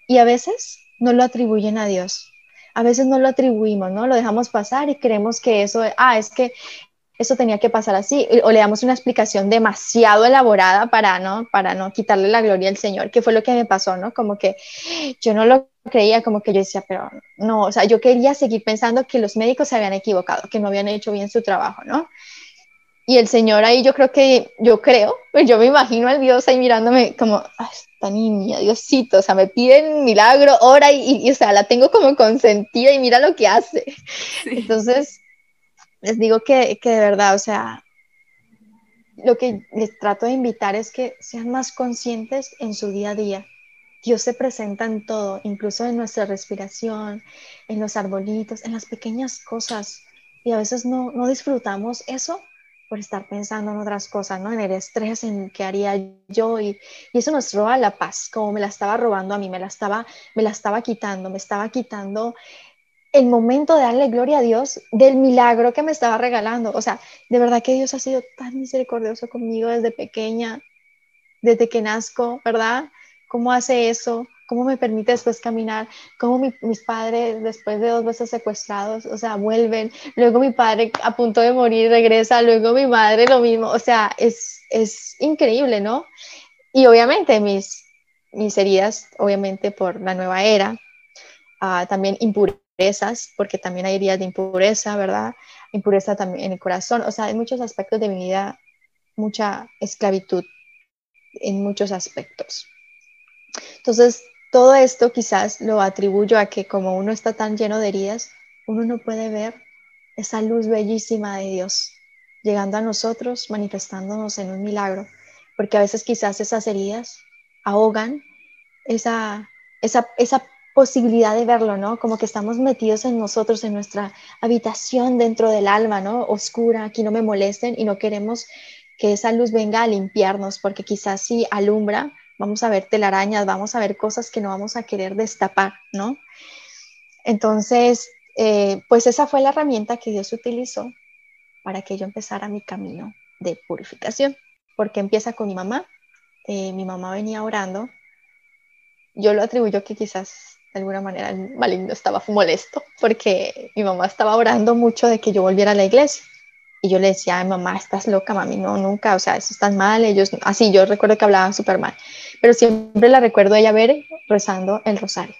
Speaker 2: y a veces no lo atribuyen a Dios. A veces no lo atribuimos, ¿no? Lo dejamos pasar y creemos que eso, ah, es que eso tenía que pasar así, o le damos una explicación demasiado elaborada para no, para no quitarle la gloria al Señor, que fue lo que me pasó, ¿no? Como que yo no lo creía, como que yo decía, pero no, o sea, yo quería seguir pensando que los médicos se habían equivocado, que no habían hecho bien su trabajo, ¿no? Y el Señor ahí yo creo que, yo creo, pues yo me imagino al Dios ahí mirándome como, esta niña, Diosito, o sea, me piden milagro, ora y, o sea, la tengo como consentida y mira lo que hace. Entonces, les digo que, que de verdad, o sea, lo que les trato de invitar es que sean más conscientes en su día a día. Dios se presenta en todo, incluso en nuestra respiración, en los arbolitos, en las pequeñas cosas. Y a veces no, no disfrutamos eso por estar pensando en otras cosas, ¿no? En el estrés, en qué haría yo y, y, eso nos roba la paz, como me la estaba robando a mí, me la estaba, me la estaba quitando, me estaba quitando el momento de darle gloria a Dios del milagro que me estaba regalando. O sea, de verdad que Dios ha sido tan misericordioso conmigo desde pequeña, desde que nazco, ¿verdad? ¿Cómo hace eso? ¿Cómo me permite después caminar? ¿Cómo mis padres, después de dos veces secuestrados, o sea, vuelven? Luego mi padre a punto de morir regresa, luego mi madre lo mismo. O sea, es, es increíble, ¿no? Y obviamente mis, mis heridas, obviamente por la nueva era, uh, también impurezas porque también hay heridas de impureza, ¿verdad? Impureza también en el corazón, o sea, en muchos aspectos de mi vida, mucha esclavitud en muchos aspectos. Entonces, todo esto quizás lo atribuyo a que como uno está tan lleno de heridas, uno no puede ver esa luz bellísima de Dios llegando a nosotros, manifestándonos en un milagro, porque a veces quizás esas heridas ahogan esa, esa, esa posibilidad de verlo, ¿no? Como que estamos metidos en nosotros, en nuestra habitación dentro del alma, ¿no? Oscura, aquí no me molesten y no queremos que esa luz venga a limpiarnos, porque quizás si alumbra, vamos a ver telarañas, vamos a ver cosas que no vamos a querer destapar, ¿no? Entonces, eh, pues esa fue la herramienta que Dios utilizó para que yo empezara mi camino de purificación, porque empieza con mi mamá. Eh, mi mamá venía orando. Yo lo atribuyo que quizás de alguna manera el maligno estaba molesto porque mi mamá estaba orando mucho de que yo volviera a la iglesia. Y yo le decía, Ay, mamá, estás loca, mami, no, nunca, o sea, eso está mal, ellos, así, yo recuerdo que hablaban súper mal, pero siempre la recuerdo ella ver rezando el rosario.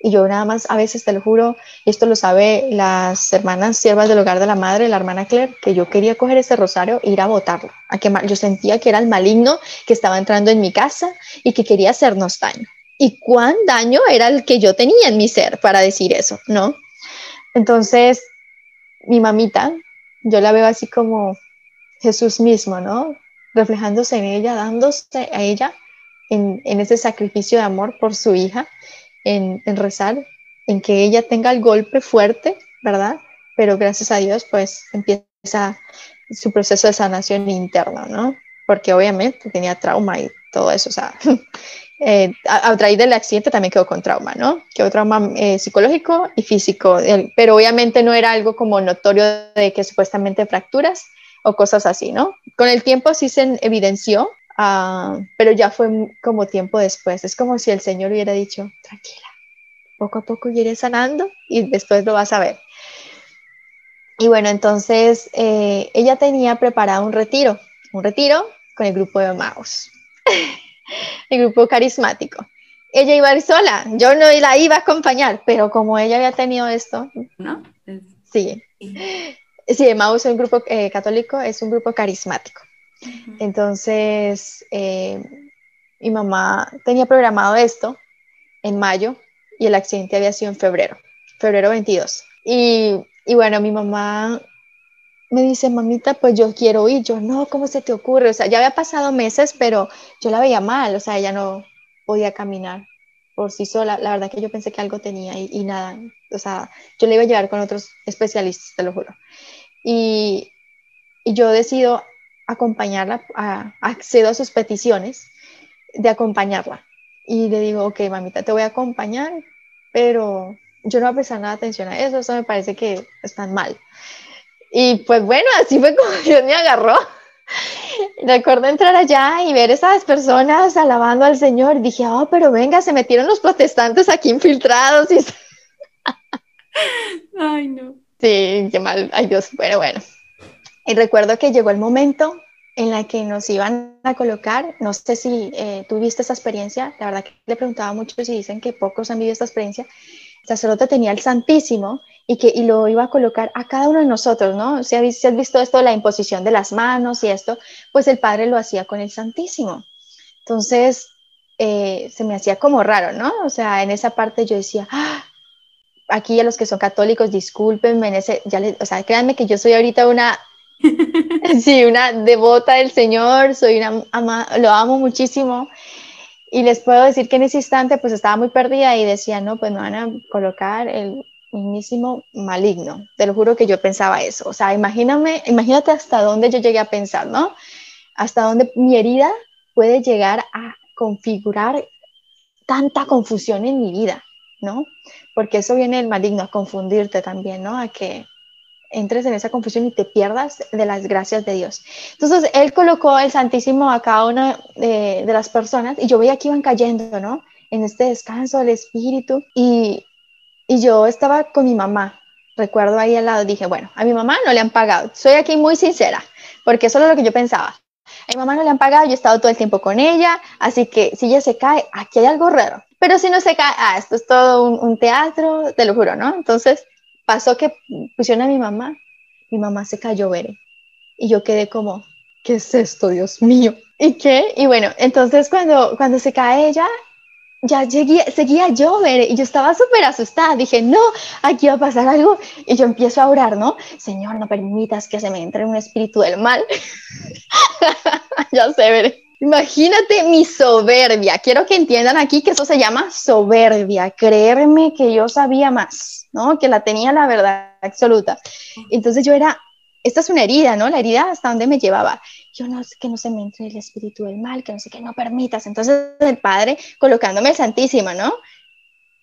Speaker 2: Y yo nada más, a veces te lo juro, esto lo sabe las hermanas siervas del hogar de la madre, la hermana Claire, que yo quería coger ese rosario e ir a botarlo, a quemar. Yo sentía que era el maligno que estaba entrando en mi casa y que quería hacernos daño y cuán daño era el que yo tenía en mi ser para decir eso, ¿no? Entonces, mi mamita, yo la veo así como Jesús mismo, ¿no? Reflejándose en ella, dándose a ella en, ese sacrificio de amor por su hija, en, en rezar, en que ella tenga el golpe fuerte, ¿verdad? Pero gracias a Dios, pues empieza su proceso de sanación interna, ¿no? Porque obviamente tenía trauma y todo eso, o sea, eh, a, raíz del accidente también quedó con trauma, ¿no? Quedó trauma eh, psicológico y físico, pero obviamente no era algo como notorio de que supuestamente fracturas o cosas así, ¿no? Con el tiempo sí se evidenció, uh, pero ya fue como tiempo después. Es como si el Señor hubiera dicho, tranquila, poco a poco iré sanando y después lo vas a ver. Y bueno, entonces eh, ella tenía preparado un retiro, un retiro con el grupo de Maus. el grupo carismático. Ella iba a ir sola, yo no la iba a acompañar, pero como ella había tenido esto, ¿no? Sí. Sí, Emmaus es un grupo eh, católico, es un grupo carismático. Entonces, eh, mi mamá tenía programado esto en mayo y el accidente había sido en febrero, febrero 22. Y, y bueno, mi mamá me dice, mamita, pues yo quiero ir. Yo, no, ¿cómo se te ocurre? O sea, ya había pasado meses, pero yo la veía mal, o sea, ella no podía caminar por sí sola. La verdad que yo pensé que algo tenía y, nada, o sea, yo le iba a llevar con otros especialistas, te lo juro. Y, y yo decido acompañarla, accedo a sus peticiones de acompañarla. Y le digo, ok, mamita, te voy a acompañar, pero yo no voy a prestar nada atención a eso, eso me parece que están mal. Y pues bueno, así fue como Dios me agarró. Recuerdo entrar allá y ver esas personas alabando al Señor. Dije, oh, pero venga, se metieron los protestantes aquí infiltrados. Y...
Speaker 1: Ay, no.
Speaker 2: Sí, qué mal. Ay, Dios. Bueno, bueno. Y recuerdo que llegó el momento en la que nos iban a colocar, no sé si eh, tú viste esa experiencia, la verdad que le preguntaba mucho si dicen que pocos han vivido esta experiencia, el sacerdote tenía el Santísimo y que y lo iba a colocar a cada uno de nosotros, ¿no? Si has, visto esto, la imposición de las manos y esto, pues el Padre lo hacía con el Santísimo. Entonces, eh, se me hacía como raro, ¿no? O sea, en esa parte yo decía, ¡Ah! aquí a los que son católicos, discúlpenme, en ese, ya o sea, créanme que yo soy ahorita una, sí, una devota del Señor, soy una, lo amo muchísimo, y les puedo decir que en ese instante pues estaba muy perdida y decía, no, pues me van a colocar el mismísimo maligno. Te lo juro que yo pensaba eso. O sea, imagíname, imagínate hasta dónde yo llegué a pensar, ¿no? Hasta dónde mi herida puede llegar a configurar tanta confusión en mi vida, ¿no? Porque eso viene el maligno, a confundirte también, ¿no? A que entres en esa confusión y te pierdas de las gracias de Dios. Entonces, Él colocó el Santísimo a cada una de, de las personas y yo veía que iban cayendo, ¿no? En este descanso del Espíritu y y yo estaba con mi mamá, recuerdo ahí al lado, dije, bueno, a mi mamá no le han pagado, soy aquí muy sincera, porque eso es lo que yo pensaba. A mi mamá no le han pagado, yo he estado todo el tiempo con ella, así que si ella se cae, aquí hay algo raro. Pero si no se cae, ah, esto es todo un, teatro, te lo juro, ¿no? Entonces pasó que pusieron a mi mamá, mi mamá se cayó, Bere, y yo quedé como, ¿qué es esto, Dios mío? ¿Y qué? Y bueno, entonces cuando, cuando se cae ella, ya llegué, seguía yo, y yo estaba súper asustada. Dije, no, aquí va a pasar algo. Y yo empiezo a orar, ¿no? Señor, no permitas que se me entre un espíritu del mal. ya sé, Bere. Imagínate mi soberbia. Quiero que entiendan aquí que eso se llama soberbia. Creerme que yo sabía más, ¿no? Que la tenía la verdad absoluta. Entonces yo era esta es una herida, ¿no? La herida hasta donde me llevaba. Yo no sé que no se me entre el espíritu del mal, que no sé que no permitas. Entonces el padre colocándome el Santísimo, ¿no?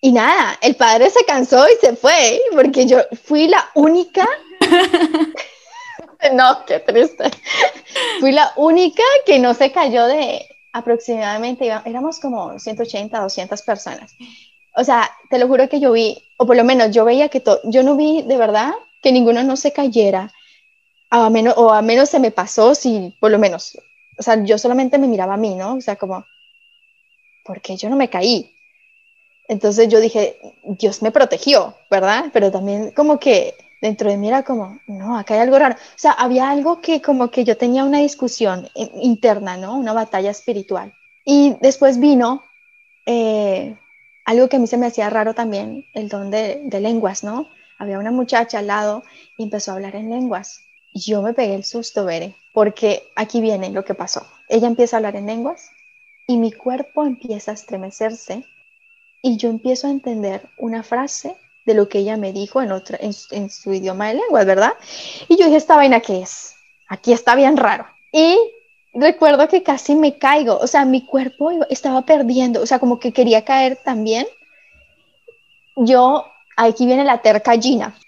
Speaker 2: Y nada, el padre se cansó y se fue, porque yo fui la única. no, qué triste. Fui la única que no se cayó de aproximadamente, éramos como 180, 200 personas. O sea, te lo juro que yo vi, o por lo menos yo veía que todo, yo no vi de verdad que ninguno no se cayera a menos, o a menos se me pasó, si por lo menos, o sea, yo solamente me miraba a mí, ¿no? O sea, como, ¿por qué yo no me caí? Entonces yo dije, Dios me protegió, ¿verdad? Pero también como que dentro de mí era como, no, acá hay algo raro. O sea, había algo que como que yo tenía una discusión interna, ¿no? Una batalla espiritual. Y después vino eh, algo que a mí se me hacía raro también, el don de, de lenguas, ¿no? Había una muchacha al lado y empezó a hablar en lenguas yo me pegué el susto, Bere, porque aquí viene lo que pasó. Ella empieza a hablar en lenguas y mi cuerpo empieza a estremecerse y yo empiezo a entender una frase de lo que ella me dijo en, otra, en, su idioma de lenguas, ¿verdad? Y yo dije, ¿esta vaina qué es? Aquí está bien raro. Y recuerdo que casi me caigo, o sea, mi cuerpo estaba perdiendo, o sea, como que quería caer también. Yo aquí viene la terca.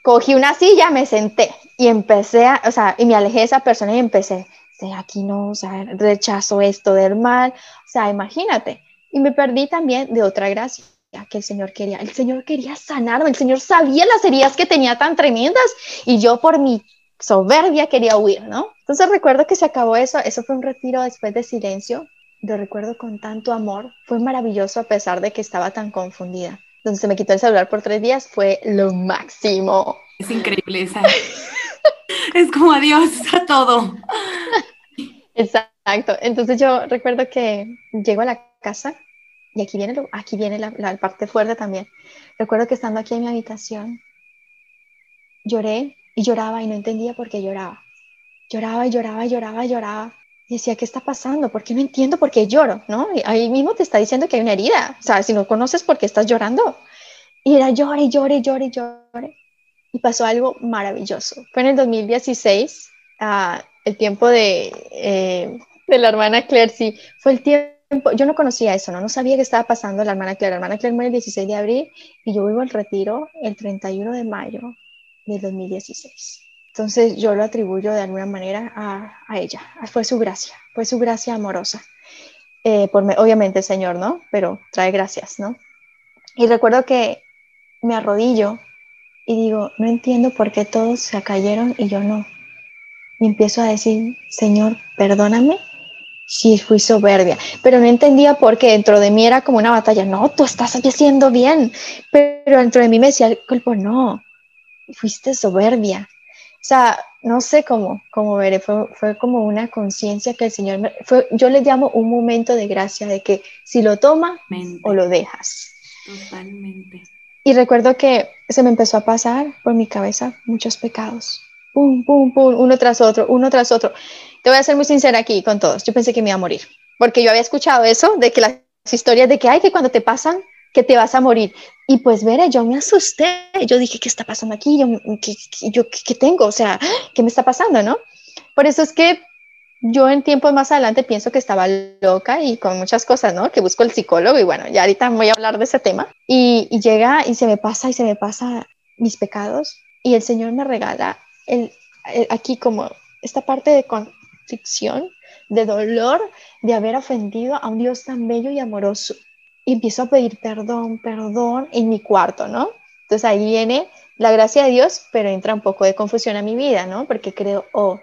Speaker 2: Cogí una silla, me senté y empecé a, o sea, y me alejé de esa persona y empecé, de aquí no, o sea, rechazo esto del mal, o sea, imagínate. Y me perdí también de otra gracia que el Señor quería. El Señor quería sanarme, el Señor sabía las heridas que tenía tan tremendas y yo por mi soberbia quería huir, ¿no? Entonces recuerdo que se acabó eso, eso fue un retiro después de silencio, lo recuerdo con tanto amor, fue maravilloso a pesar de que estaba tan confundida donde se me quitó el celular por tres días, fue lo máximo.
Speaker 1: Es increíble esa. es como adiós a todo.
Speaker 2: Exacto. Entonces yo recuerdo que llego a la casa y aquí viene, lo, aquí viene la, la, parte fuerte también. Recuerdo que estando aquí en mi habitación, lloré y lloraba y no entendía por qué lloraba. Lloraba y lloraba y lloraba y lloraba. Y decía, ¿qué está pasando? ¿Por qué no entiendo por qué lloro? ¿No? ahí mismo te está diciendo que hay una herida. O sea, si no conoces por qué estás llorando. Y era llore, llore, llore, llore. Y pasó algo maravilloso. Fue en el 2016, uh, el tiempo de, eh, de la hermana Claire, sí, fue el tiempo, yo no conocía eso, ¿no? No sabía qué estaba pasando la hermana Claire. La hermana Claire muere el 16 de abril y yo vivo el retiro el 31 de mayo del 2016. Entonces yo lo atribuyo de alguna manera a, ella. Fue su gracia, fue su gracia amorosa. Eh, por, obviamente, Señor, ¿no? Pero trae gracias, ¿no? Y recuerdo que me arrodillo y digo, no entiendo por qué todos se cayeron y yo no. y empiezo a decir, Señor, perdóname si fui soberbia, pero no entendía por qué dentro de mí era como una batalla, no, tú estás haciendo bien, pero dentro de mí me decía el cuerpo, no, fuiste soberbia. O sea, no sé cómo, cómo veré, fue, fue como una conciencia que el Señor, me, fue, yo le llamo un momento de gracia, de que si lo toma o lo dejas.
Speaker 1: Totalmente.
Speaker 2: Y recuerdo que se me empezó a pasar por mi cabeza muchos pecados, pum, pum, pum, uno tras otro, uno tras otro. Te voy a ser muy sincera aquí con todos. Yo pensé que me iba a morir, porque yo había escuchado eso de que las historias de que hay que cuando te pasan que te vas a morir. Y pues, veré, yo me asusté. Yo dije, ¿qué está pasando aquí? Yo, ¿qué, yo, ¿qué, tengo? O sea, ¿qué me está pasando, no? Por eso es que yo en tiempos más adelante pienso que estaba loca y con muchas cosas, ¿no? Que busco el psicólogo y bueno, ya ahorita voy a hablar de ese tema. Y, llega y se me pasa y se me pasa mis pecados y el Señor me regala el, aquí como esta parte de, ficción, de dolor, de haber ofendido a un Dios tan bello y amoroso. Y empiezo a pedir perdón, perdón en mi cuarto, ¿no? Entonces ahí viene la gracia de Dios, pero entra un poco de confusión a mi vida, ¿no? Porque creo, oh,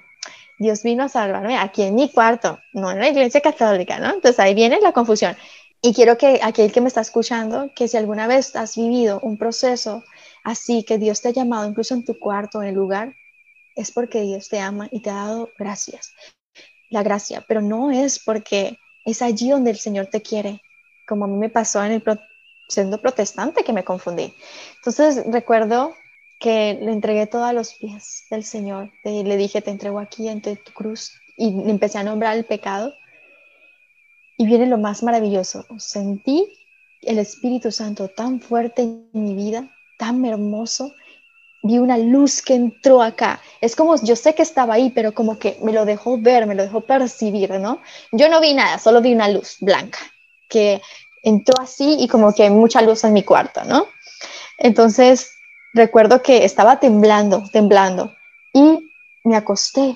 Speaker 2: Dios vino a salvarme aquí en mi cuarto, no en la iglesia católica, ¿no? Entonces ahí viene la confusión. Y quiero que aquel que me está escuchando, que si alguna vez has vivido un proceso así, que Dios te ha llamado incluso en tu cuarto, en el lugar, es porque Dios te ama y te ha dado gracias la gracia, pero no es porque es allí donde el Señor te quiere, como a mí me pasó en el siendo protestante que me confundí. Entonces recuerdo que le entregué todo los pies del Señor, y le dije, te entrego aquí entre tu cruz y empecé a nombrar el pecado. Y viene lo más maravilloso, sentí el Espíritu Santo tan fuerte en mi vida, tan hermoso, vi una luz que entró acá. Es como, yo sé que estaba ahí, pero como que me lo dejó ver, me lo dejó percibir, ¿no? Yo no vi nada, solo vi una luz blanca que entró así y como que hay mucha luz en mi cuarto, ¿no? Entonces, recuerdo que estaba temblando, temblando y me acosté.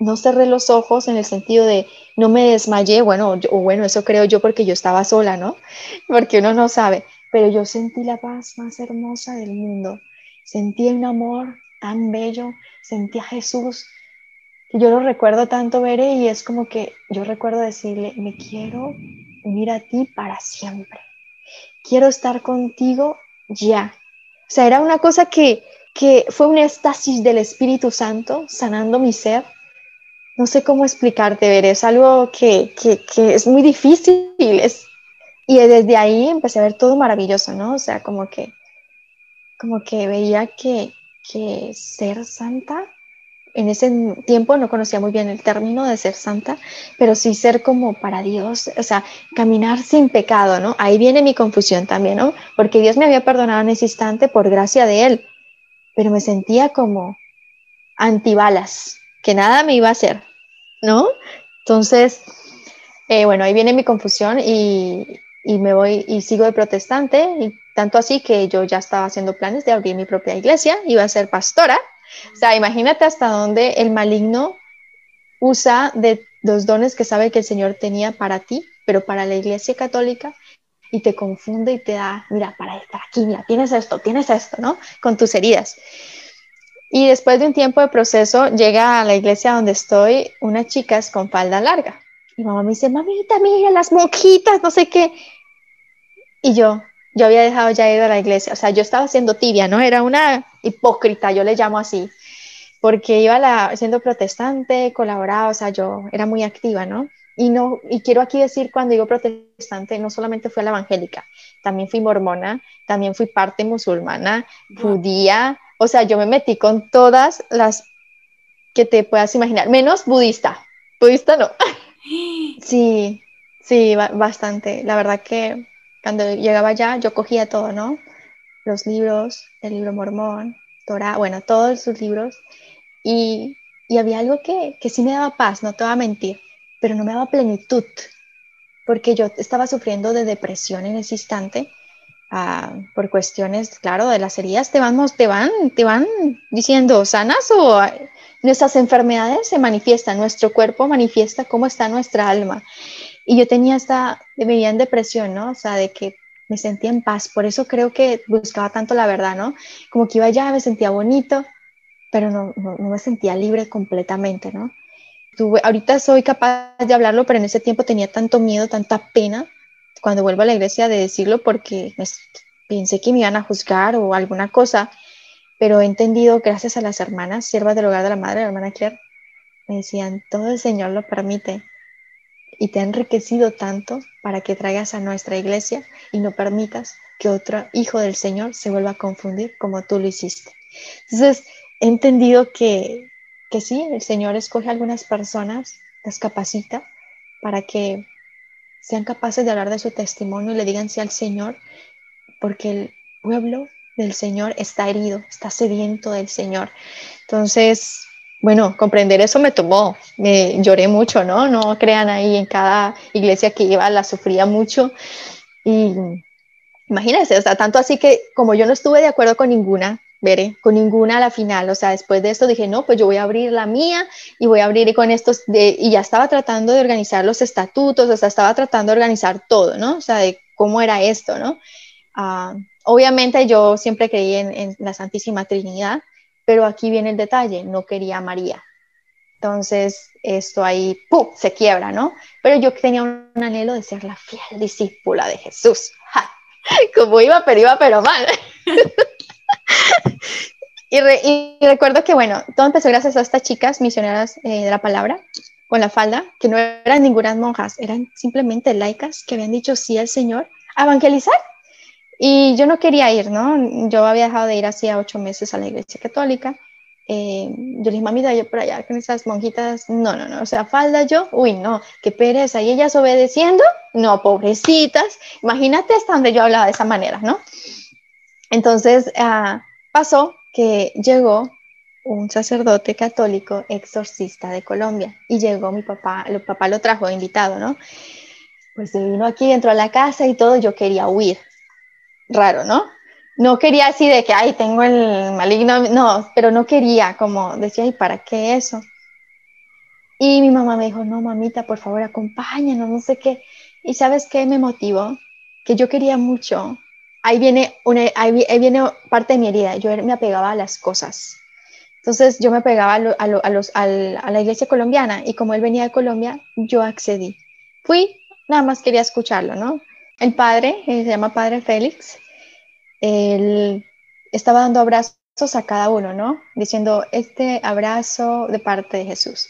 Speaker 2: No cerré los ojos en el sentido de no me desmayé, bueno, o bueno, eso creo yo porque yo estaba sola, ¿no? Porque uno no sabe, pero yo sentí la paz más hermosa del mundo Sentí un amor tan bello, sentí a Jesús, yo lo recuerdo tanto, Bere, y es como que yo recuerdo decirle, me quiero unir a ti para siempre. Quiero estar contigo ya. O sea, era una cosa que, que fue un éxtasis del Espíritu Santo sanando mi ser. No sé cómo explicarte, Bere, es algo que, que, que es muy difícil. Es, y desde ahí empecé a ver todo maravilloso, ¿no? O sea, como que como que veía que, que ser santa, en ese tiempo no conocía muy bien el término de ser santa, pero sí ser como para Dios, o sea, caminar sin pecado, ¿no? Ahí viene mi confusión también, ¿no? Porque Dios me había perdonado en ese instante por gracia de Él, pero me sentía como antibalas, que nada me iba a hacer, ¿no? Entonces, eh, bueno, ahí viene mi confusión y, y me voy y sigo de protestante y tanto así que yo ya estaba haciendo planes de abrir mi propia iglesia, iba a ser pastora. O sea, imagínate hasta dónde el maligno usa de los dones que sabe que el Señor tenía para ti, pero para la iglesia católica, y te confunde y te da, mira, para estar aquí, mira, tienes esto, tienes esto, ¿no? Con tus heridas. Y después de un tiempo de proceso, llega a la iglesia donde estoy una chica con falda larga. Y mamá me dice, mamita, mira las monjitas, no sé qué. Y yo, yo había dejado ya ir a la iglesia, o sea, yo estaba siendo tibia, ¿no? Era una hipócrita, yo le llamo así, porque iba la, siendo protestante, colaboraba, o sea, yo era muy activa, ¿no? Y, no, y quiero aquí decir, cuando digo protestante, no solamente fui a la evangélica, también fui mormona, también fui parte musulmana, judía, o sea, yo me metí con todas las que te puedas imaginar, menos budista, budista no. Sí, sí, bastante. La verdad que cuando llegaba allá, yo cogía todo, ¿no? Los libros, el libro mormón, Torah, bueno, todos sus libros. Y, y había algo que, que sí me daba paz, no te voy a mentir, pero no me daba plenitud, porque yo estaba sufriendo de depresión en ese instante. Ah, por cuestiones, claro, de las heridas, te van, te van, te van diciendo sanas o nuestras enfermedades se manifiestan, nuestro cuerpo manifiesta cómo está nuestra alma. Y yo tenía esta, me veía en depresión, ¿no? O sea, de que me sentía en paz. Por eso creo que buscaba tanto la verdad, ¿no? Como que iba allá, me sentía bonito, pero no, no, me sentía libre completamente, ¿no? Tuve, ahorita soy capaz de hablarlo, pero en ese tiempo tenía tanto miedo, tanta pena cuando vuelvo a la iglesia de decirlo porque pensé que me iban a juzgar o alguna cosa, pero he entendido gracias a las hermanas, siervas del hogar de la madre, hermana Claire, me decían, todo el Señor lo permite y te ha enriquecido tanto para que traigas a nuestra iglesia y no permitas que otro hijo del Señor se vuelva a confundir como tú lo hiciste. Entonces, he entendido que, que sí, el Señor escoge algunas personas, las capacita para que sean capaces de hablar de su testimonio y le digan sí al Señor, porque el pueblo del Señor está herido, está sediento del Señor. Entonces, bueno, comprender eso me tomó, me lloré mucho, ¿no? No crean ahí en cada iglesia que iba, la sufría mucho. Y imagínense, o sea, tanto así que como yo no estuve de acuerdo con ninguna, veré, con ninguna a la final, o sea, después de esto dije, no, pues yo voy a abrir la mía y voy a abrir con estos, de, y ya estaba tratando de organizar los estatutos, o sea, estaba tratando de organizar todo, ¿no? O sea, de cómo era esto, ¿no? Ah, obviamente yo siempre creí en la Santísima Trinidad, pero aquí viene el detalle, no quería a María. Entonces, esto ahí, ¡pum!, se quiebra, ¿no? Pero yo tenía un anhelo de ser la fiel discípula de Jesús. Como iba, pero iba, pero mal. y, recuerdo que, bueno, todo empezó gracias a estas chicas misioneras eh, de la palabra, con la falda, que no eran ninguna monjas, eran simplemente laicas que habían dicho sí al Señor a evangelizar. Y yo no quería ir, ¿no? Yo había dejado de ir hacía ocho meses a la iglesia católica. Eh, yo le dije, mamita, yo por allá con esas monjitas, no, no, no, o sea, falda yo, uy, no, qué pereza, y ellas obedeciendo, no, pobrecitas, imagínate hasta donde yo hablaba de esa manera, ¿no? Entonces uh, pasó que llegó un sacerdote católico exorcista de Colombia y llegó mi papá, el papá lo trajo invitado, ¿no? Pues se vino aquí, entró a la casa y todo, yo quería huir, raro, ¿no? No quería así de que, ay, tengo el maligno, no, pero no quería, como decía, ¿y para qué eso? Y mi mamá me dijo, no, mamita, por favor, acompáñanos, no sé qué. Y sabes qué me motivó? Que yo quería mucho. Ahí viene, una, ahí, viene parte de mi herida. Yo me apegaba a las cosas. Entonces yo me pegaba a, a, los, a, la iglesia colombiana y como él venía de Colombia, yo accedí. Fui, nada más quería escucharlo, ¿no? El padre, eh, se llama Padre Félix, él estaba dando abrazos a cada uno, ¿no? Diciendo, este abrazo de parte de Jesús.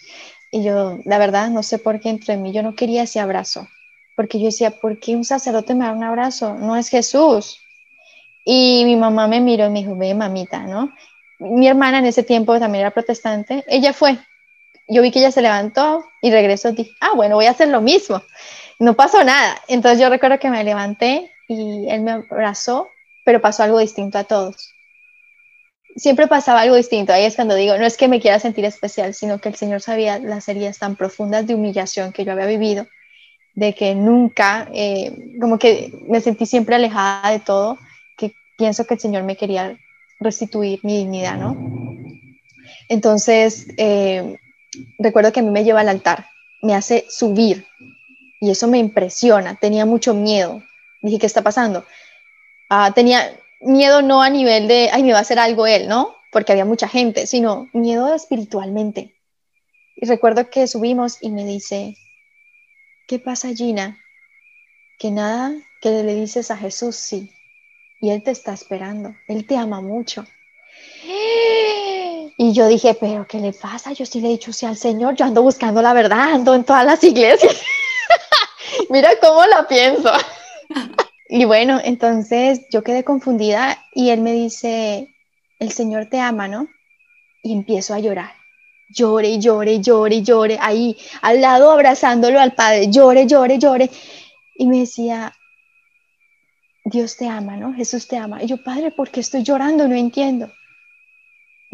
Speaker 2: Y yo, la verdad, no sé por qué entre mí, yo no quería ese abrazo, porque yo decía, ¿por qué un sacerdote me da un abrazo? No es Jesús. Y mi mamá me miró y me dijo, ve, mamita, ¿no? Mi hermana en ese tiempo también era protestante, ella fue. Yo vi que ella se levantó y regresó, dije, ah, bueno, voy a hacer lo mismo no pasó nada. Entonces yo recuerdo que me levanté y él me abrazó, pero pasó algo distinto a todos. Siempre pasaba algo distinto. Ahí es cuando digo, no es que me quiera sentir especial, sino que el Señor sabía las heridas tan profundas de humillación que yo había vivido, de que nunca, eh, como que me sentí siempre alejada de todo, que pienso que el Señor me quería restituir mi dignidad, ¿no? Entonces, eh, recuerdo que a mí me lleva al altar, me hace subir y eso me impresiona. Tenía mucho miedo. Dije, ¿qué está pasando? Ah, tenía miedo no a nivel de, ay, me va a hacer algo él, ¿no? Porque había mucha gente, sino miedo espiritualmente. Y recuerdo que subimos y me dice, ¿qué pasa, Gina? Que nada, que le dices a Jesús sí. Y Él te está esperando. Él te ama mucho. Y yo dije, pero ¿qué le pasa? Yo sí le he dicho sí al Señor. Yo ando buscando la verdad, ando en todas las iglesias. Mira cómo la pienso. y bueno, entonces yo quedé confundida y él me dice, el Señor te ama, ¿no? Y empiezo a llorar. Llore, llore, llore, llore, ahí al lado abrazándolo al Padre, llore, llore, llore. Y me decía, Dios te ama, ¿no? Jesús te ama. Y yo, Padre, ¿por qué estoy llorando? No entiendo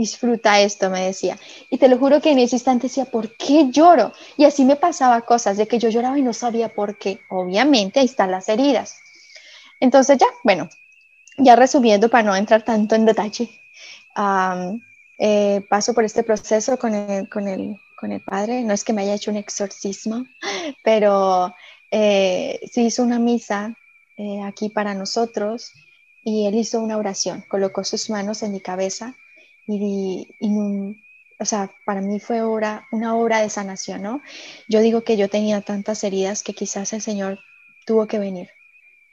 Speaker 2: disfruta esto, me decía. Y te lo juro que en ese instante decía, ¿por qué lloro? Y así me pasaba cosas de que yo lloraba y no sabía por qué. Obviamente ahí están las heridas. Entonces ya, bueno, ya resumiendo para no entrar tanto en detalle, eh, paso por este proceso con el, con, el, con el padre. No es que me haya hecho un exorcismo, pero eh, se hizo una misa eh, aquí para nosotros y él hizo una oración, colocó sus manos en mi cabeza y, o sea, para mí fue una obra de sanación. Yo digo que yo tenía tantas heridas que quizás el Señor tuvo que venir,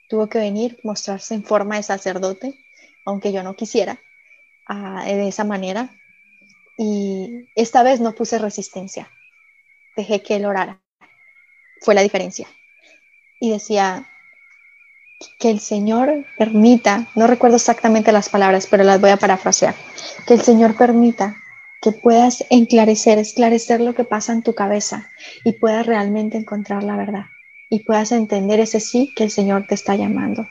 Speaker 2: tuvo que venir, mostrarse en forma de sacerdote, aunque yo no quisiera, ah, de esa manera. Y esta vez no puse resistencia, dejé que Él orara. Fue la diferencia. Y decía, que el Señor permita, no recuerdo exactamente las palabras, pero las voy a parafrasear, que el Señor permita que puedas enclarecer, esclarecer lo que pasa en tu cabeza y puedas realmente encontrar la verdad y puedas entender ese sí que el Señor te está llamando.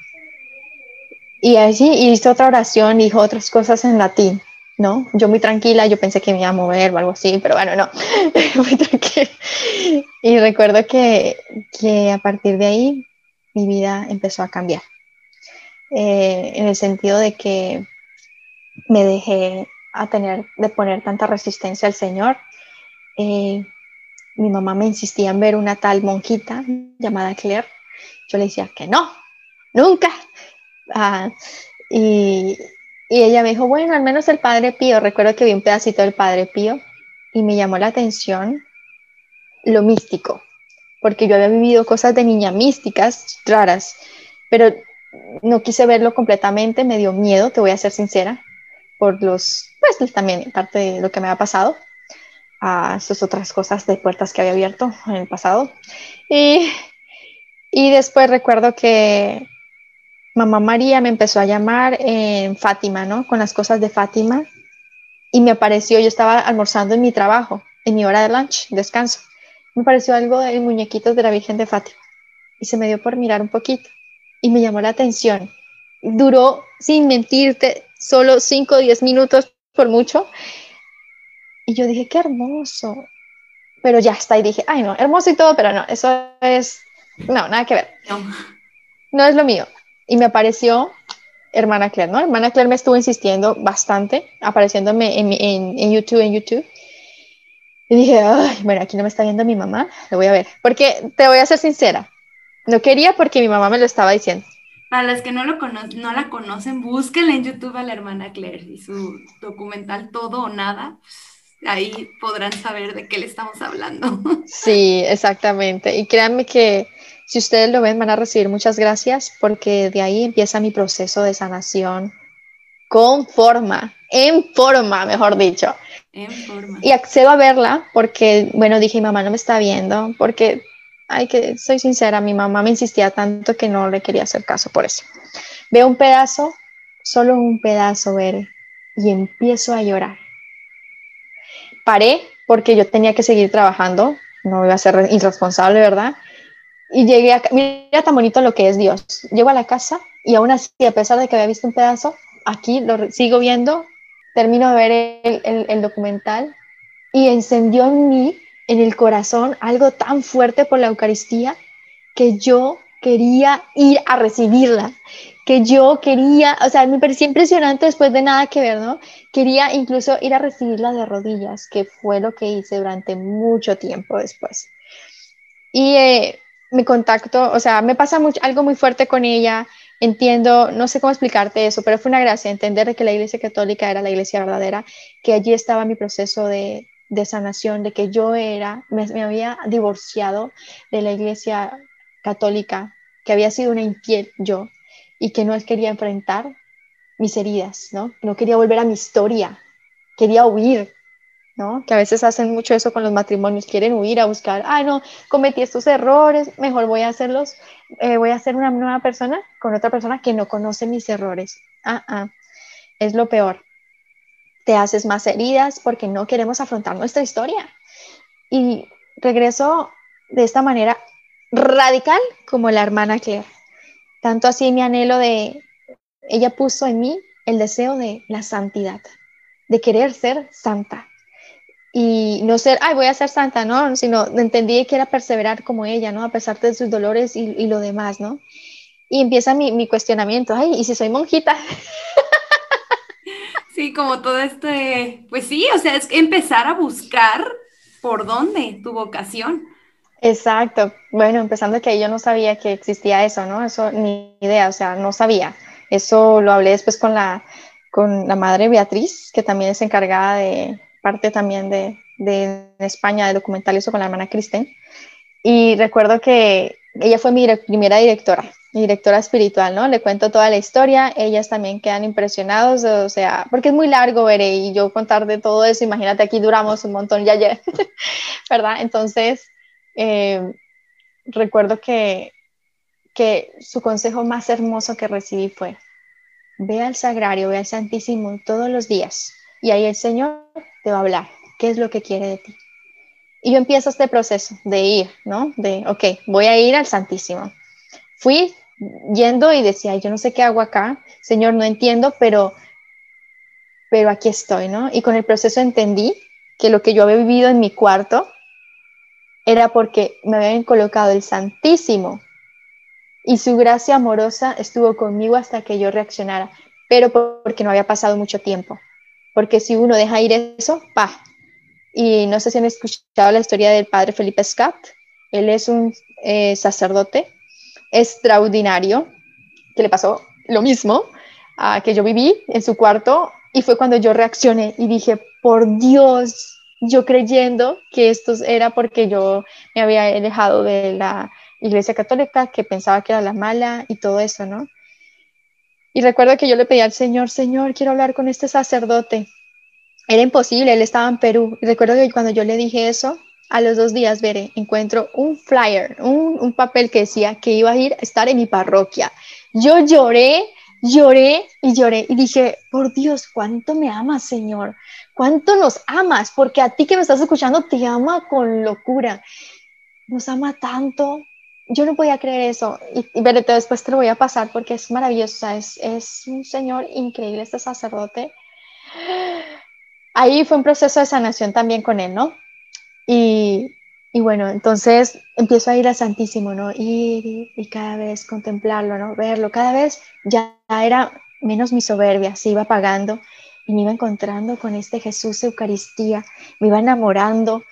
Speaker 2: Y allí hice otra oración, dijo otras cosas en latín, ¿no? Yo muy tranquila, yo pensé que me iba a mover o algo así, pero bueno, no, muy tranquila. Y recuerdo que, que a partir de ahí mi vida empezó a cambiar. Eh, en el sentido de que me dejé a tener, de poner tanta resistencia al Señor. Eh, mi mamá me insistía en ver una tal monjita llamada Claire. Yo le decía que no, nunca. Ah, y, y ella me dijo, bueno, al menos el Padre Pío. Recuerdo que vi un pedacito del Padre Pío y me llamó la atención lo místico porque yo había vivido cosas de niña místicas raras, pero no quise verlo completamente, me dio miedo, te voy a ser sincera, por los, pues también parte de lo que me ha pasado, a esas otras cosas de puertas que había abierto en el pasado. Y, y después recuerdo que mamá María me empezó a llamar en Fátima, ¿no? Con las cosas de Fátima. Y me apareció, yo estaba almorzando en mi trabajo, en mi hora de lunch, descanso me pareció algo de muñequitos de la Virgen de Fátima y se me dio por mirar un poquito y me llamó la atención. Duró, sin mentirte, solo 5 o 10 minutos por mucho. Y yo dije, qué hermoso. Pero ya está, y dije, ay no, hermoso y todo, pero no, eso es, no, nada que ver. No, es lo mío. Y me apareció hermana Claire, ¿no? Hermana Claire me estuvo insistiendo bastante, apareciéndome en, en, en YouTube, en YouTube. Y dije, Ay, bueno, aquí no me está viendo mi mamá, lo voy a ver. Porque te voy a ser sincera, no quería porque mi mamá me lo estaba diciendo.
Speaker 1: Para las que no, lo no la conocen, búsquenla en YouTube a la hermana Claire y su documental Todo o Nada. Ahí podrán saber de qué le estamos hablando.
Speaker 2: Sí, exactamente. Y créanme que si ustedes lo ven, van a recibir muchas gracias porque de ahí empieza mi proceso de sanación con forma, en forma, mejor dicho. Y accedo a verla porque, bueno, dije, mi mamá no me está viendo, porque, ay, que soy sincera, mi mamá me insistía tanto que no le quería hacer caso por eso. Veo un pedazo, solo un pedazo, ver, y empiezo a llorar. Paré porque yo tenía que seguir trabajando, no iba a ser irresponsable, ¿verdad? Y llegué a, mira tan bonito lo que es Dios. Llego a la casa y aún así, a pesar de que había visto un pedazo, aquí lo sigo viendo termino de ver el, documental y encendió en mí, en el corazón, algo tan fuerte por la Eucaristía que yo quería ir a recibirla, que yo quería, o sea, me parecía impresionante después de nada que ver, ¿no? Quería incluso ir a recibirla de rodillas, que fue lo que hice durante mucho tiempo después. Y eh, me contacto, o sea, me pasa algo muy fuerte con ella, entiendo, no sé cómo explicarte eso, pero fue una gracia entender que la iglesia católica era la iglesia verdadera, que allí estaba mi proceso de, sanación, de que yo era, me, había divorciado de la iglesia católica, que había sido una infiel yo y que no quería enfrentar mis heridas, ¿no? No quería volver a mi historia, quería huir, ¿no? Que a veces hacen mucho eso con los matrimonios, quieren huir a buscar, ay no, cometí estos errores, mejor voy a hacerlos, eh, voy a ser una nueva persona con otra persona que no conoce mis errores. Ah, ah, es lo peor. Te haces más heridas porque no queremos afrontar nuestra historia. Y regreso de esta manera radical como la hermana Claire. Tanto así mi anhelo de, ella puso en mí el deseo de la santidad, de querer ser santa, y no ser, ay, voy a ser santa, ¿no? Sino entendí que era perseverar como ella, ¿no? A pesar de sus dolores y, lo demás, ¿no? Y empieza mi, mi, cuestionamiento, ay, ¿y si soy monjita?
Speaker 1: Sí, como todo este, pues sí, o sea, es empezar a buscar por dónde tu vocación.
Speaker 2: Exacto, bueno, empezando que yo no sabía que existía eso, ¿no? Eso ni idea, o sea, no sabía. Eso lo hablé después con la, con la madre Beatriz, que también es encargada de parte también de, de España de documentales con la hermana Kristen. Y recuerdo que ella fue mi primera directora, mi directora espiritual, ¿no? Le cuento toda la historia, ellas también quedan impresionados, o sea, porque es muy largo, veré, y yo contar de todo eso, imagínate, aquí duramos un montón ya ayer, ¿verdad? Entonces, eh, recuerdo que, que su consejo más hermoso que recibí fue, ve al sagrario, ve al Santísimo todos los días, y ahí el Señor te va a hablar, qué es lo que quiere de ti. Y yo empiezo este proceso de ir, ¿no? De, ok, voy a ir al Santísimo. Fui yendo y decía, yo no sé qué hago acá, Señor, no entiendo, pero, pero aquí estoy, ¿no? Y con el proceso entendí que lo que yo había vivido en mi cuarto era porque me habían colocado el Santísimo y su gracia amorosa estuvo conmigo hasta que yo reaccionara, pero porque no había pasado mucho tiempo. Porque si uno deja ir eso, pa, y no sé si han escuchado la historia del padre Felipe Scott. Él es un eh, sacerdote extraordinario que le pasó lo mismo a que yo viví en su cuarto y fue cuando yo reaccioné y dije, por Dios, yo creyendo que esto era porque yo me había alejado de la iglesia católica, que pensaba que era la mala y todo eso, ¿no? Y recuerdo que yo le pedí al Señor, Señor, quiero hablar con este sacerdote era imposible, él estaba en Perú. Y recuerdo que cuando yo le dije eso, a los dos días, veré, encuentro un flyer, un, papel que decía que iba a ir a estar en mi parroquia. Yo lloré, lloré y lloré y dije, por Dios, ¿cuánto me amas, Señor? ¿Cuánto nos amas? Porque a ti que me estás escuchando te ama con locura. Nos ama tanto. Yo no podía creer eso. Y, y después te lo voy a pasar porque es maravilloso. es, es un Señor increíble, este sacerdote ahí fue un proceso de sanación también con él, ¿no? Y, bueno, entonces empiezo a ir al Santísimo, ¿no? Ir y, cada vez contemplarlo, ¿no? Verlo, cada vez ya era menos mi soberbia, se iba apagando y me iba encontrando con este Jesús Eucaristía, me iba enamorando.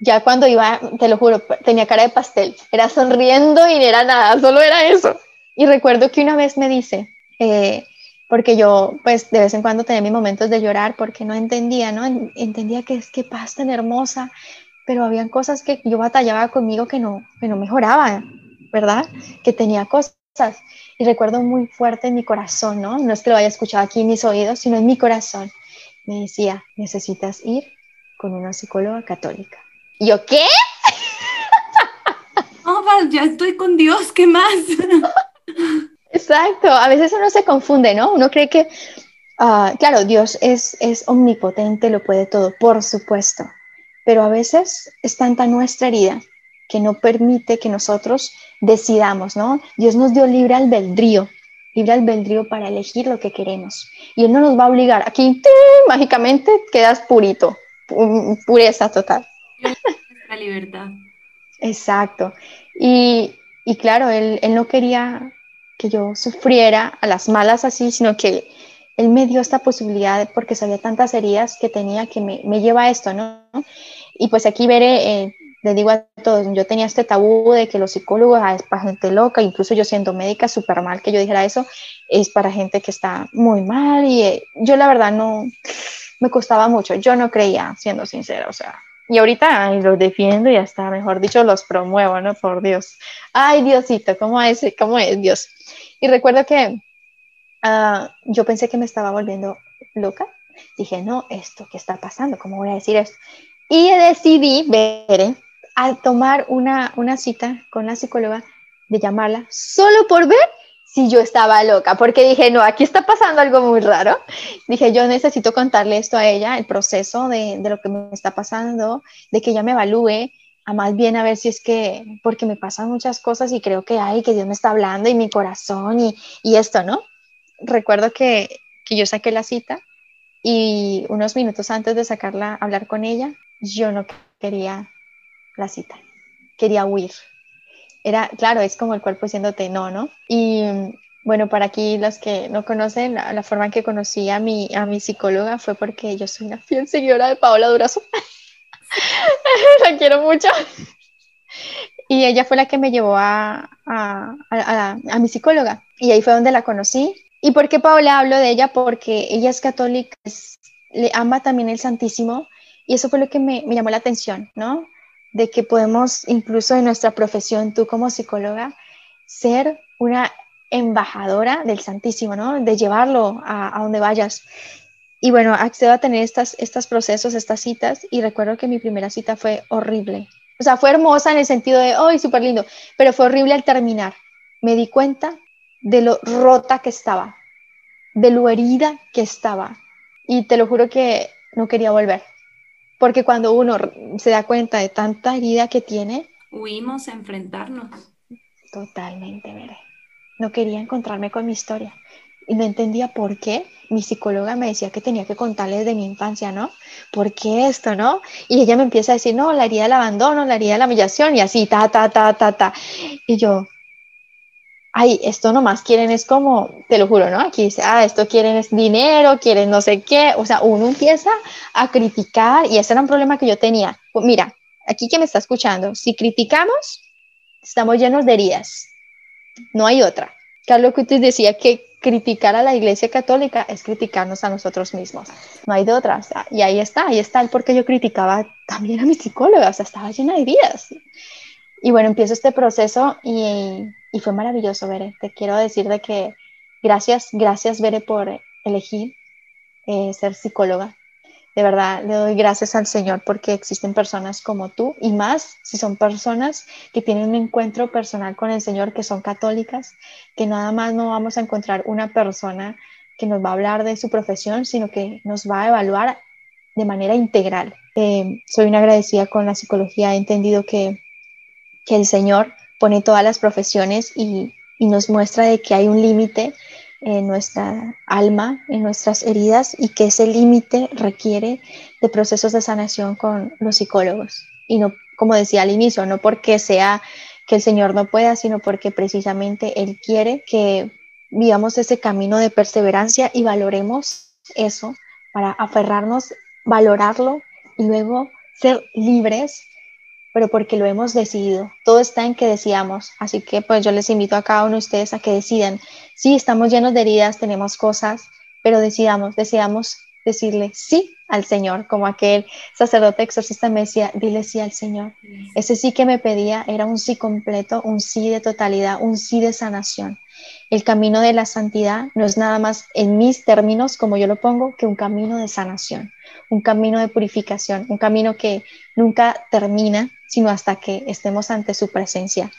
Speaker 2: Ya cuando iba, te lo juro, tenía cara de pastel, era sonriendo y no era nada, solo era eso. Y recuerdo que una vez me dice, eh, porque yo pues de vez en cuando tenía mis momentos de llorar porque no entendía, ¿no? Entendía que es que paz tan hermosa, pero habían cosas que yo batallaba conmigo que no, que no mejoraba, ¿verdad? Que tenía cosas. Y recuerdo muy fuerte en mi corazón, ¿no? No es que lo haya escuchado aquí en mis oídos, sino en mi corazón. Me decía, necesitas ir con una psicóloga católica. ¿Y yo qué?
Speaker 1: Oh, ya estoy con Dios, ¿qué más?
Speaker 2: Exacto, a veces uno se confunde, ¿no? Uno cree que, ah, claro, Dios es, es omnipotente, lo puede todo, por supuesto, pero a veces es tanta nuestra herida que no permite que nosotros decidamos, ¿no? Dios nos dio libre albedrío, libre albedrío para elegir lo que queremos. Y Él no nos va a obligar. Aquí, mágicamente, quedas purito, pureza total.
Speaker 1: La libertad.
Speaker 2: Exacto. Y, y claro, él, él, no quería que yo sufriera a las malas así, sino que él me dio esta posibilidad porque sabía tantas heridas que tenía que me, me lleva a esto, ¿no? Y pues aquí veré, eh, le digo a todos, yo tenía este tabú de que los psicólogos ah, es para gente loca, incluso yo siendo médica, súper mal que yo dijera eso, es para gente que está muy mal y eh, yo la verdad no, me costaba mucho, yo no creía, siendo sincera, o sea, y ahorita los defiendo y hasta, mejor dicho, los promuevo, ¿no? Por Dios. Ay, Diosito, ¿cómo es, cómo es Dios? Y recuerdo que ah, yo pensé que me estaba volviendo loca. Dije, no, esto, ¿qué está pasando? ¿Cómo voy a decir esto? Y decidí ver, al tomar una, una cita con la psicóloga, de llamarla solo por ver si yo estaba loca, porque dije, no, aquí está pasando algo muy raro. Dije, yo necesito contarle esto a ella, el proceso de, de, lo que me está pasando, de que ella me evalúe, a más bien a ver si es que, porque me pasan muchas cosas y creo que hay, que Dios me está hablando y mi corazón y, y esto, ¿no? Recuerdo que, que yo saqué la cita y unos minutos antes de sacarla, hablar con ella, yo no quería la cita, quería huir era, claro, es como el cuerpo diciéndote no, ¿no? Y bueno, para aquí los que no conocen, la, forma en que conocí a mi, a mi psicóloga fue porque yo soy una fiel seguidora de Paola Durazo. la quiero mucho. Y ella fue la que me llevó a, a, a, a, mi psicóloga. Y ahí fue donde la conocí. ¿Y por qué Paola hablo de ella? Porque ella es católica, le ama también el Santísimo y eso fue lo que me, me, llamó la atención, ¿no? De que podemos, incluso en nuestra profesión, tú como psicóloga, ser una embajadora del Santísimo, ¿no? De llevarlo a, a donde vayas. Y bueno, accedo a tener estas, estos procesos, estas citas, y recuerdo que mi primera cita fue horrible. O sea, fue hermosa en el sentido de, ¡ay, súper lindo! Pero fue horrible al terminar. Me di cuenta de lo rota que estaba, de lo herida que estaba. Y te lo juro que no quería volver. Porque cuando uno se da cuenta de tanta herida que tiene...
Speaker 1: Huimos a enfrentarnos.
Speaker 2: Totalmente, veré. No quería encontrarme con mi historia y no entendía por qué. Mi psicóloga me decía que tenía que contarles de mi infancia, ¿no? ¿Por qué esto, no? Y ella me empieza a decir, no, la herida del abandono, la herida de la humillación y así, ta, ta, ta, ta, ta. Y yo, ay, esto nomás quieren es como, te lo juro, ¿no? Aquí dice, ah, esto quieren es dinero, quieren no sé qué. O sea, uno empieza a criticar y ese era un problema que yo tenía. Pues mira, aquí que me está escuchando, si criticamos, estamos llenos de heridas. No hay otra. Carlos Cutis decía que criticar a la Iglesia Católica es criticarnos a nosotros mismos. No hay de otra. y ahí está, ahí está el por qué yo criticaba también a mi psicóloga, o sea, estaba llena de vidas. Y bueno, empiezo este proceso y, fue maravilloso, Bere. Te quiero decir de que gracias, gracias, Bere, por elegir eh, ser psicóloga de verdad le doy gracias al Señor porque existen personas como tú y más si son personas que tienen un encuentro personal con el Señor, que son católicas, que nada más no vamos a encontrar una persona que nos va a hablar de su profesión, sino que nos va a evaluar de manera integral. Eh, soy una agradecida con la psicología, he entendido que, que el Señor pone todas las profesiones y, y nos muestra de que hay un límite en nuestra alma, en nuestras heridas y que ese límite requiere de procesos de sanación con los psicólogos. Y no, como decía al inicio, no porque sea que el Señor no pueda, sino porque precisamente Él quiere que vivamos ese camino de perseverancia y valoremos eso para aferrarnos, valorarlo y luego ser libres pero porque lo hemos decidido. Todo está en que decidamos. Así que pues yo les invito a cada uno de ustedes a que decidan. Sí, estamos llenos de heridas, tenemos cosas, pero decidamos, decidamos decirle sí al Señor, como aquel sacerdote exorcista me decía, dile sí al Señor. Ese sí que me pedía era un sí completo, un sí de totalidad, un sí de sanación. El camino de la santidad no es nada más en mis términos, como yo lo pongo, que un camino de sanación, un camino de purificación, un camino que nunca termina, sino hasta que estemos ante su presencia.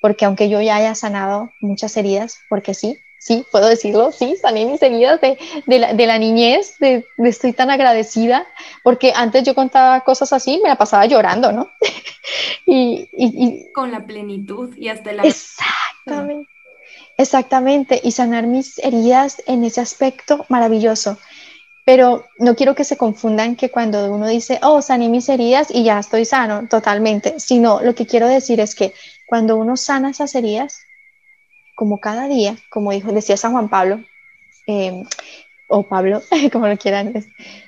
Speaker 2: Porque aunque yo ya haya sanado muchas heridas, porque sí, sí, puedo decirlo, sí, sané mis heridas de, de, la, niñez, de, estoy tan agradecida, porque antes yo contaba cosas así, me la pasaba llorando, ¿no?
Speaker 1: y, y, Con la plenitud y hasta la...
Speaker 2: Exactamente. Exactamente, y sanar mis heridas en ese aspecto maravilloso. Pero no quiero que se confundan que cuando uno dice, oh, sané mis heridas y ya estoy sano totalmente, sino lo que quiero decir es que cuando uno sana esas heridas, como cada día, como dijo, decía San Juan Pablo, em, o Pablo, como lo quieran,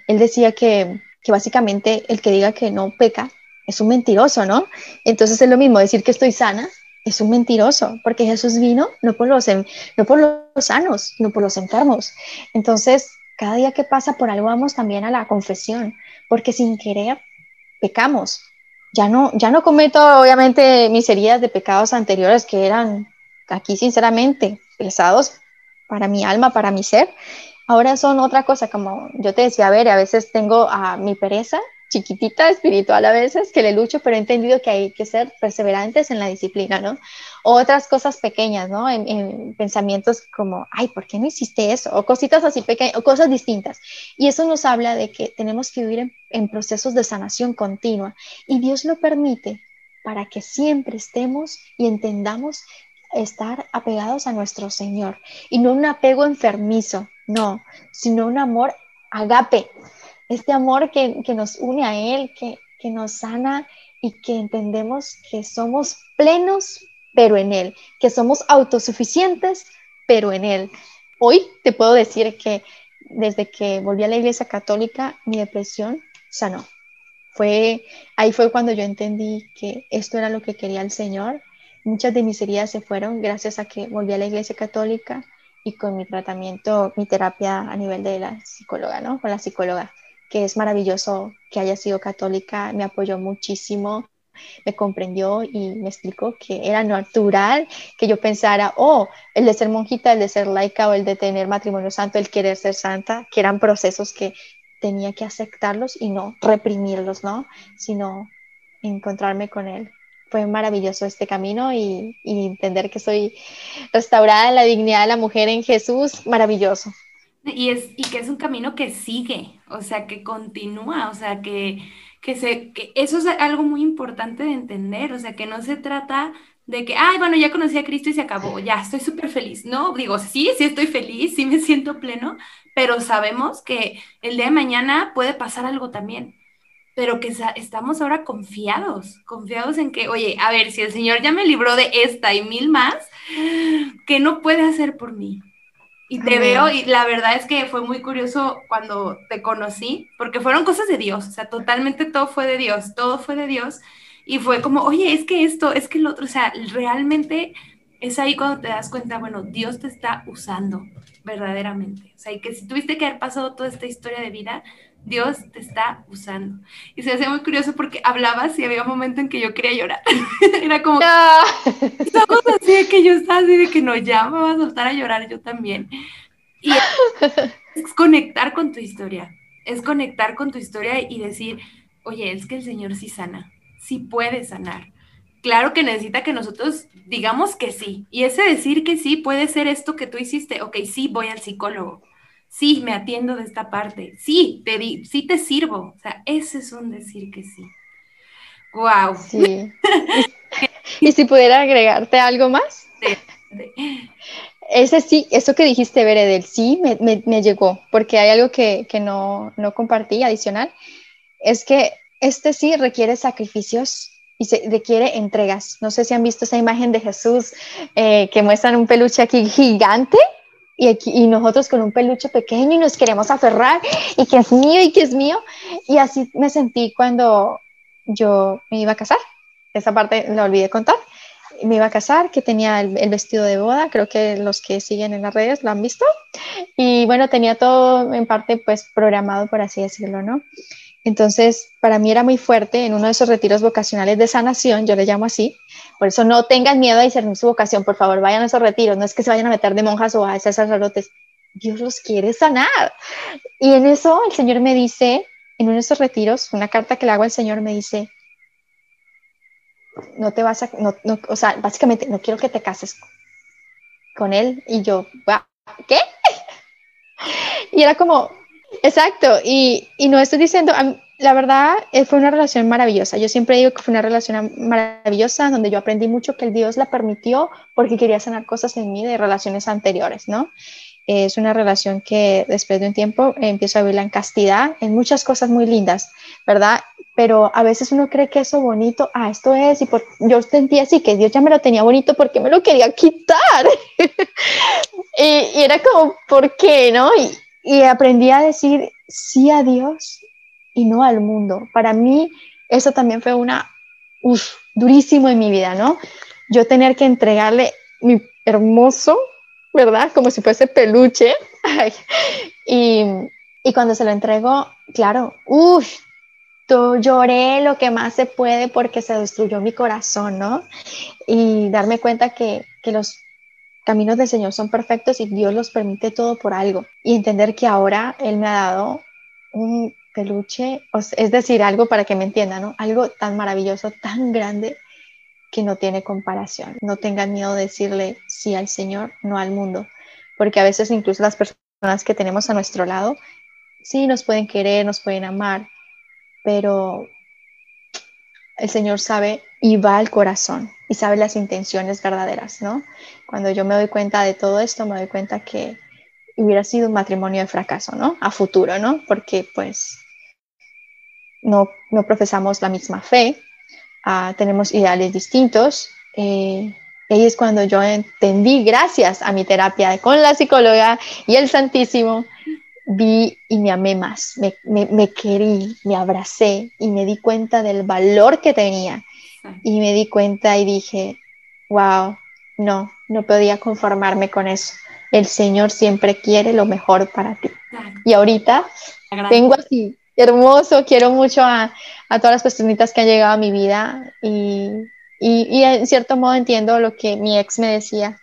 Speaker 2: él decía que, que básicamente el que diga que no peca es un mentiroso, ¿no? Entonces es lo mismo decir que estoy sana es un mentiroso, porque Jesús vino no por los, no por los sanos, sino por los enfermos. Entonces, cada día que pasa por algo vamos también a la confesión, porque sin querer pecamos. Ya no, ya no cometo obviamente mis heridas de pecados anteriores que eran aquí sinceramente pesados para mi alma, para mi ser. Ahora son otra cosa, como yo te decía, a ver, a veces tengo a mi pereza chiquitita, espiritual a veces, que le lucho, pero he entendido que hay que ser perseverantes en la disciplina, ¿no? otras cosas pequeñas, ¿no? En, pensamientos como, ay, ¿por qué no hiciste eso? O cositas así pequeñas, o cosas distintas. Y eso nos habla de que tenemos que vivir en procesos de sanación continua. Y Dios lo permite para que siempre estemos y entendamos estar apegados a nuestro Señor. Y no un apego enfermizo, no, sino un amor agape, este amor que, nos une a Él, que, que nos sana y que entendemos que somos plenos, pero en Él, que somos autosuficientes, pero en Él. Hoy te puedo decir que desde que volví a la iglesia católica, mi depresión sanó. Fue, ahí fue cuando yo entendí que esto era lo que quería el Señor. Muchas de mis heridas se fueron gracias a que volví a la iglesia católica y con mi tratamiento, mi terapia a nivel de la psicóloga, ¿no? Con la psicóloga, que es maravilloso que haya sido católica, me apoyó muchísimo, me comprendió y me explicó que era natural que yo pensara, oh, el de ser monjita, el de ser laica o el de tener matrimonio santo, el querer ser santa, que eran procesos que tenía que aceptarlos y no reprimirlos, ¿no? Sino encontrarme con él. Fue maravilloso este camino y, entender que soy restaurada en la dignidad de la mujer en Jesús, maravilloso.
Speaker 1: Y, es, y que es un camino que sigue, o sea, que continúa, o sea, que, que, se, que eso es algo muy importante de entender, o sea, que no se trata de que, ay, bueno, ya conocí a Cristo y se acabó, ya estoy súper feliz. No, digo, sí, sí estoy feliz, sí me siento pleno, pero sabemos que el día de mañana puede pasar algo también. Pero que estamos ahora confiados, confiados en que, oye, a ver, si el Señor ya me libró de esta y mil más, ¿qué no puede hacer por mí? Y te veo, y la verdad es que fue muy curioso cuando te conocí, porque fueron cosas de Dios, o sea, totalmente todo fue de Dios, todo fue de Dios. Y fue como, oye, es que esto, es que el otro, o sea, realmente es ahí cuando te das cuenta, bueno, Dios te está usando verdaderamente. O sea, y que si tuviste que haber pasado toda esta historia de vida, Dios te está usando. Y se hacía muy curioso porque hablabas y había un momento en que yo quería llorar. Era como, estamos así de que yo estaba así de que no, ya me voy a soltar a llorar yo también. Y es conectar con tu historia, es conectar con tu historia y decir, oye, es que el Señor sí sana, sí puede sanar claro que necesita que nosotros digamos que sí. Y ese decir que sí puede ser esto que tú hiciste. Ok, sí, voy al psicólogo. Sí, me atiendo de esta parte. Sí, te, di sí te sirvo. O sea, ese es un decir que sí. Wow.
Speaker 2: Sí. ¿Y si pudiera agregarte algo más? Ese sí, eso que dijiste, Bere, del sí, me, me, llegó, porque hay algo que, que no, no compartí adicional, es que este sí requiere sacrificios y se requiere entregas. No sé si han visto esa imagen de Jesús eh, que muestran un peluche aquí gigante y, nosotros con un peluche pequeño y nos queremos aferrar y que es mío y que es mío. Y así me sentí cuando yo me iba a casar. Esa parte la olvidé contar. Me iba a casar, que tenía el, el, vestido de boda, creo que los que siguen en las redes lo han visto. Y bueno, tenía todo en parte pues programado, por así decirlo, ¿no? Entonces, para mí era muy fuerte en uno de esos retiros vocacionales de sanación, yo le llamo así. Por eso no tengan miedo a discernir su vocación, por favor, vayan a esos retiros. No es que se vayan a meter de monjas o a esos sacerdotes. Dios los quiere sanar. Y en eso el Señor me dice, en uno de esos retiros, una carta que le hago al Señor me dice, no te vas a, no, o sea, básicamente no quiero que te cases con él. Y yo, ¿qué? Y era como, Exacto, y, y no estoy diciendo, la verdad eh, fue una relación maravillosa. Yo siempre digo que fue una relación maravillosa donde yo aprendí mucho que el Dios la permitió porque quería sanar cosas en mí de relaciones anteriores, ¿no? Es una relación que después de un tiempo empiezo a verla en castidad, en muchas cosas muy lindas, ¿verdad? Pero a veces uno cree que eso bonito, ah, esto es, y por, yo sentía así que Dios ya me lo tenía bonito porque me lo quería quitar. y, era como, ¿por qué, no? Y aprendí a decir sí a Dios y no al mundo. Para mí eso también fue una, uf, durísimo en mi vida, ¿no? Yo tener que entregarle mi hermoso, ¿verdad? Como si fuese peluche. y, y, cuando se lo entregó, claro, uff, lloré lo que más se puede porque se destruyó mi corazón, ¿no? Y darme cuenta que, que los caminos del Señor son perfectos y Dios los permite todo por algo. Y entender que ahora Él me ha dado un peluche, es decir, algo para que me entiendan, ¿no? Algo tan maravilloso, tan grande, que no tiene comparación. No tengan miedo de decirle sí al Señor, no al mundo, porque a veces incluso las personas que tenemos a nuestro lado, sí nos pueden querer, nos pueden amar, pero el Señor sabe y va al corazón y sabe las intenciones verdaderas, ¿no? Cuando yo me doy cuenta de todo esto, me doy cuenta que hubiera sido un matrimonio de fracaso, ¿no? A futuro, ¿no? Porque pues no, no profesamos la misma fe, uh, tenemos ideales distintos. Eh, y es cuando yo entendí, gracias a mi terapia con la psicóloga y el Santísimo, vi y me amé más, me, me, me, querí, me abracé y me di cuenta del valor que tenía. Y me di cuenta y dije, wow, no, no podía conformarme con eso. el Señor siempre quiere lo mejor para ti. Y ahorita tengo así, hermoso, quiero mucho a, todas las personitas que han llegado a mi vida y, y, en cierto modo entiendo lo que mi ex me decía.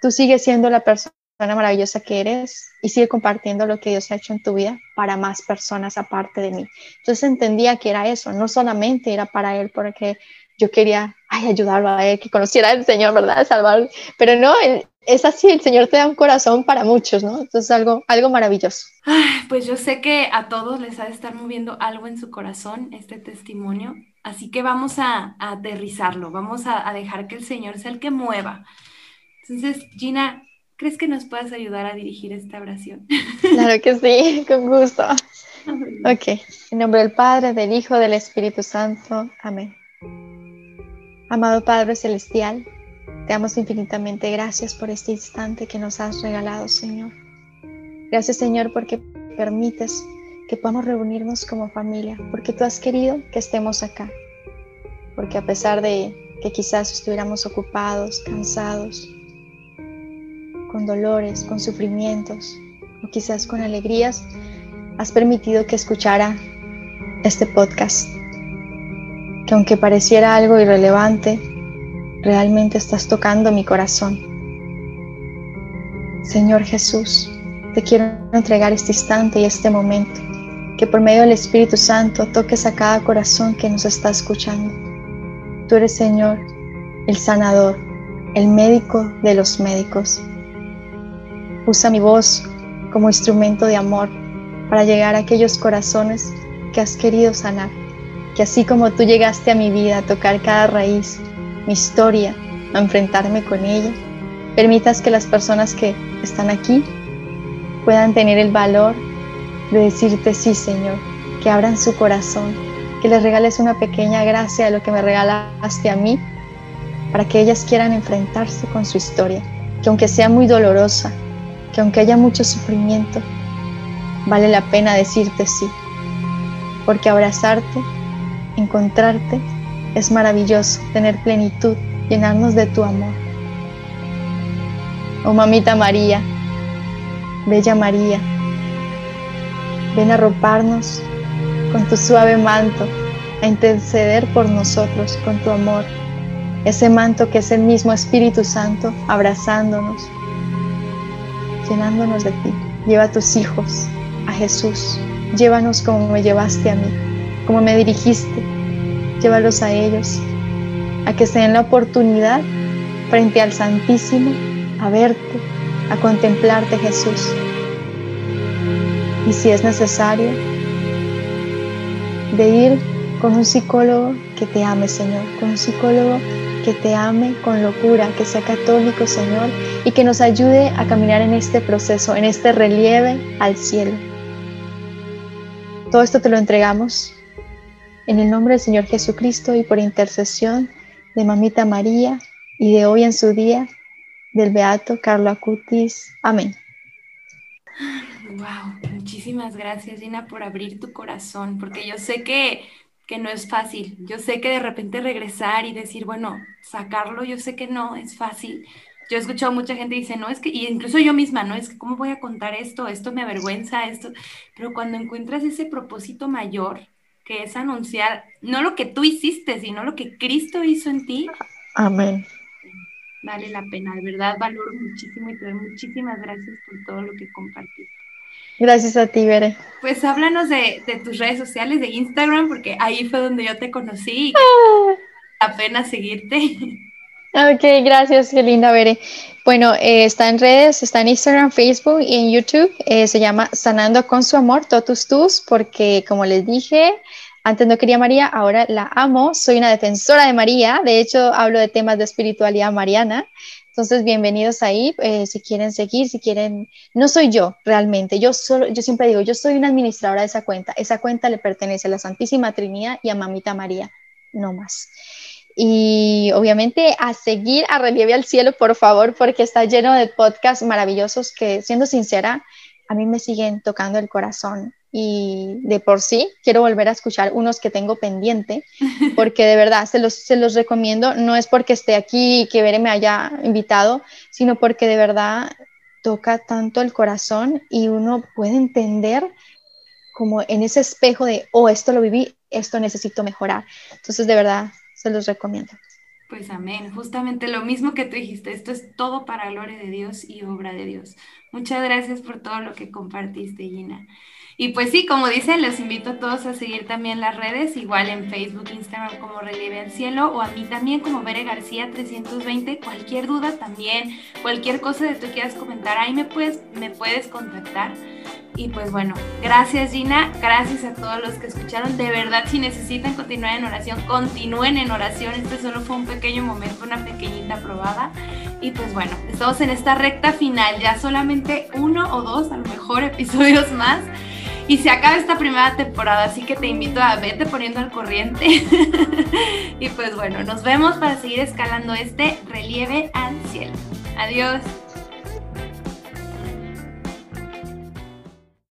Speaker 2: Tú sigues siendo la persona maravillosa que eres y sigue compartiendo lo que Dios ha hecho en tu vida para más personas aparte de mí. Entonces entendía que era eso, no solamente era para Él, porque yo quería ay, ayudarlo a Él, que conociera al Señor, ¿verdad? Salvar, pero no, es así, el Señor te da un corazón para muchos, ¿no? Entonces algo, algo maravilloso.
Speaker 1: pues yo sé que a todos les ha de estar moviendo algo en su corazón este testimonio, así que vamos a, aterrizarlo, vamos a dejar que el Señor sea el que mueva. Entonces, Gina, ¿Crees que nos puedas ayudar a dirigir esta oración?
Speaker 2: Claro que sí, con gusto. Ok, en nombre del Padre, del Hijo, del Espíritu Santo. Amén. Amado Padre Celestial, te damos infinitamente gracias por este instante que nos has regalado, Señor. Gracias, Señor, porque permites que podamos reunirnos como familia, porque tú has querido que estemos acá. Porque a pesar de que quizás estuviéramos ocupados, cansados, con dolores, con sufrimientos o quizás con alegrías, has permitido que escuchara este podcast. Que aunque pareciera algo irrelevante, realmente estás tocando mi corazón. Señor Jesús, te quiero entregar este instante y este momento. Que por medio del Espíritu Santo toques a cada corazón que nos está escuchando. Tú eres Señor, el sanador, el médico de los médicos. Usa mi voz como instrumento de amor para llegar a aquellos corazones que has querido sanar. Que así como tú llegaste a mi vida a tocar cada raíz, mi historia, a enfrentarme con ella, permitas que las personas que están aquí puedan tener el valor de decirte sí, Señor, que abran su corazón, que les regales una pequeña gracia de lo que me regalaste a mí, para que ellas quieran enfrentarse con su historia, que aunque sea muy dolorosa, que aunque haya mucho sufrimiento, vale la pena decirte sí, porque abrazarte, encontrarte, es maravilloso, tener plenitud, llenarnos de tu amor. Oh mamita María, bella María, ven a roparnos con tu suave manto, a interceder por nosotros con tu amor, ese manto que es el mismo Espíritu Santo abrazándonos, llenándonos de ti. Lleva a tus hijos, a Jesús. Llévanos como me llevaste a mí, como me dirigiste. Llévalos a ellos, a que se den la oportunidad frente al Santísimo, a verte, a contemplarte Jesús. Y si es necesario, de ir con un psicólogo que te ame, Señor, con un psicólogo que te ame con locura, que sea católico, Señor, y que nos ayude a caminar en este proceso, en este relieve al cielo. Todo esto te lo entregamos en el nombre del Señor Jesucristo y por intercesión de Mamita María y de hoy en su día del Beato Carlo Acutis. Amén.
Speaker 1: Wow, muchísimas gracias, Dina, por abrir tu corazón, porque yo sé que que no es fácil. Yo sé que de repente regresar y decir, bueno, sacarlo, yo sé que no es fácil. Yo he escuchado mucha gente dice, no, es que, y incluso yo misma, no, es que, ¿cómo voy a contar esto? Esto me avergüenza, esto. Pero cuando encuentras ese propósito mayor, que es anunciar no lo que tú hiciste, sino lo que Cristo hizo en ti.
Speaker 2: Amén.
Speaker 1: Vale la pena, de verdad valoro muchísimo y te doy muchísimas gracias por todo lo que compartiste.
Speaker 2: Gracias a ti, Bere.
Speaker 1: Pues háblanos de, tus redes sociales, de Instagram, porque ahí fue donde yo te conocí y ah. la pena seguirte.
Speaker 2: Ok, gracias, qué linda, Bere. Bueno, eh, está en redes, está en Instagram, Facebook y en YouTube. Eh, se llama Sanando con su amor, totus tus, porque como les dije, antes no quería María, ahora la amo. Soy una defensora de María. De hecho, hablo de temas de espiritualidad mariana. Entonces, bienvenidos ahí, eh, si quieren seguir, si quieren, no soy yo realmente, yo solo, yo siempre digo, yo soy una administradora de esa cuenta, esa cuenta le pertenece a la Santísima Trinidad y a Mamita María, no más. Y obviamente a seguir a Relieve al Cielo, por favor, porque está lleno de podcasts maravillosos que, siendo sincera, a mí me siguen tocando el corazón y de por sí quiero volver a escuchar unos que tengo pendiente, porque de verdad se los, se los recomiendo, no es porque esté aquí y que Bere me haya invitado, sino porque de verdad toca tanto el corazón y uno puede entender como en ese espejo de, oh, esto lo viví, esto necesito mejorar. Entonces, de verdad, se los recomiendo.
Speaker 1: Pues amén, justamente lo mismo que tú dijiste, esto es todo para gloria de Dios y obra de Dios. Muchas gracias por todo lo que compartiste, Gina. Y pues sí, como dicen, les invito a todos a seguir también las redes, igual en Facebook, Instagram como Relieve al Cielo o a mí también como Bere García 320. Cualquier duda también, cualquier cosa que tú quieras comentar, ahí me puedes, me puedes contactar. Y pues bueno, gracias Gina, gracias a todos los que escucharon. De verdad, si necesitan continuar en oración, continúen en oración. Este solo fue un pequeño momento, una pequeñita probada. Y pues bueno, estamos en esta recta final, ya solamente uno o dos, a lo mejor episodios más y se acaba esta primera temporada, así que te invito a verte poniendo al corriente. y pues bueno, nos vemos para seguir escalando este relieve al cielo. Adiós.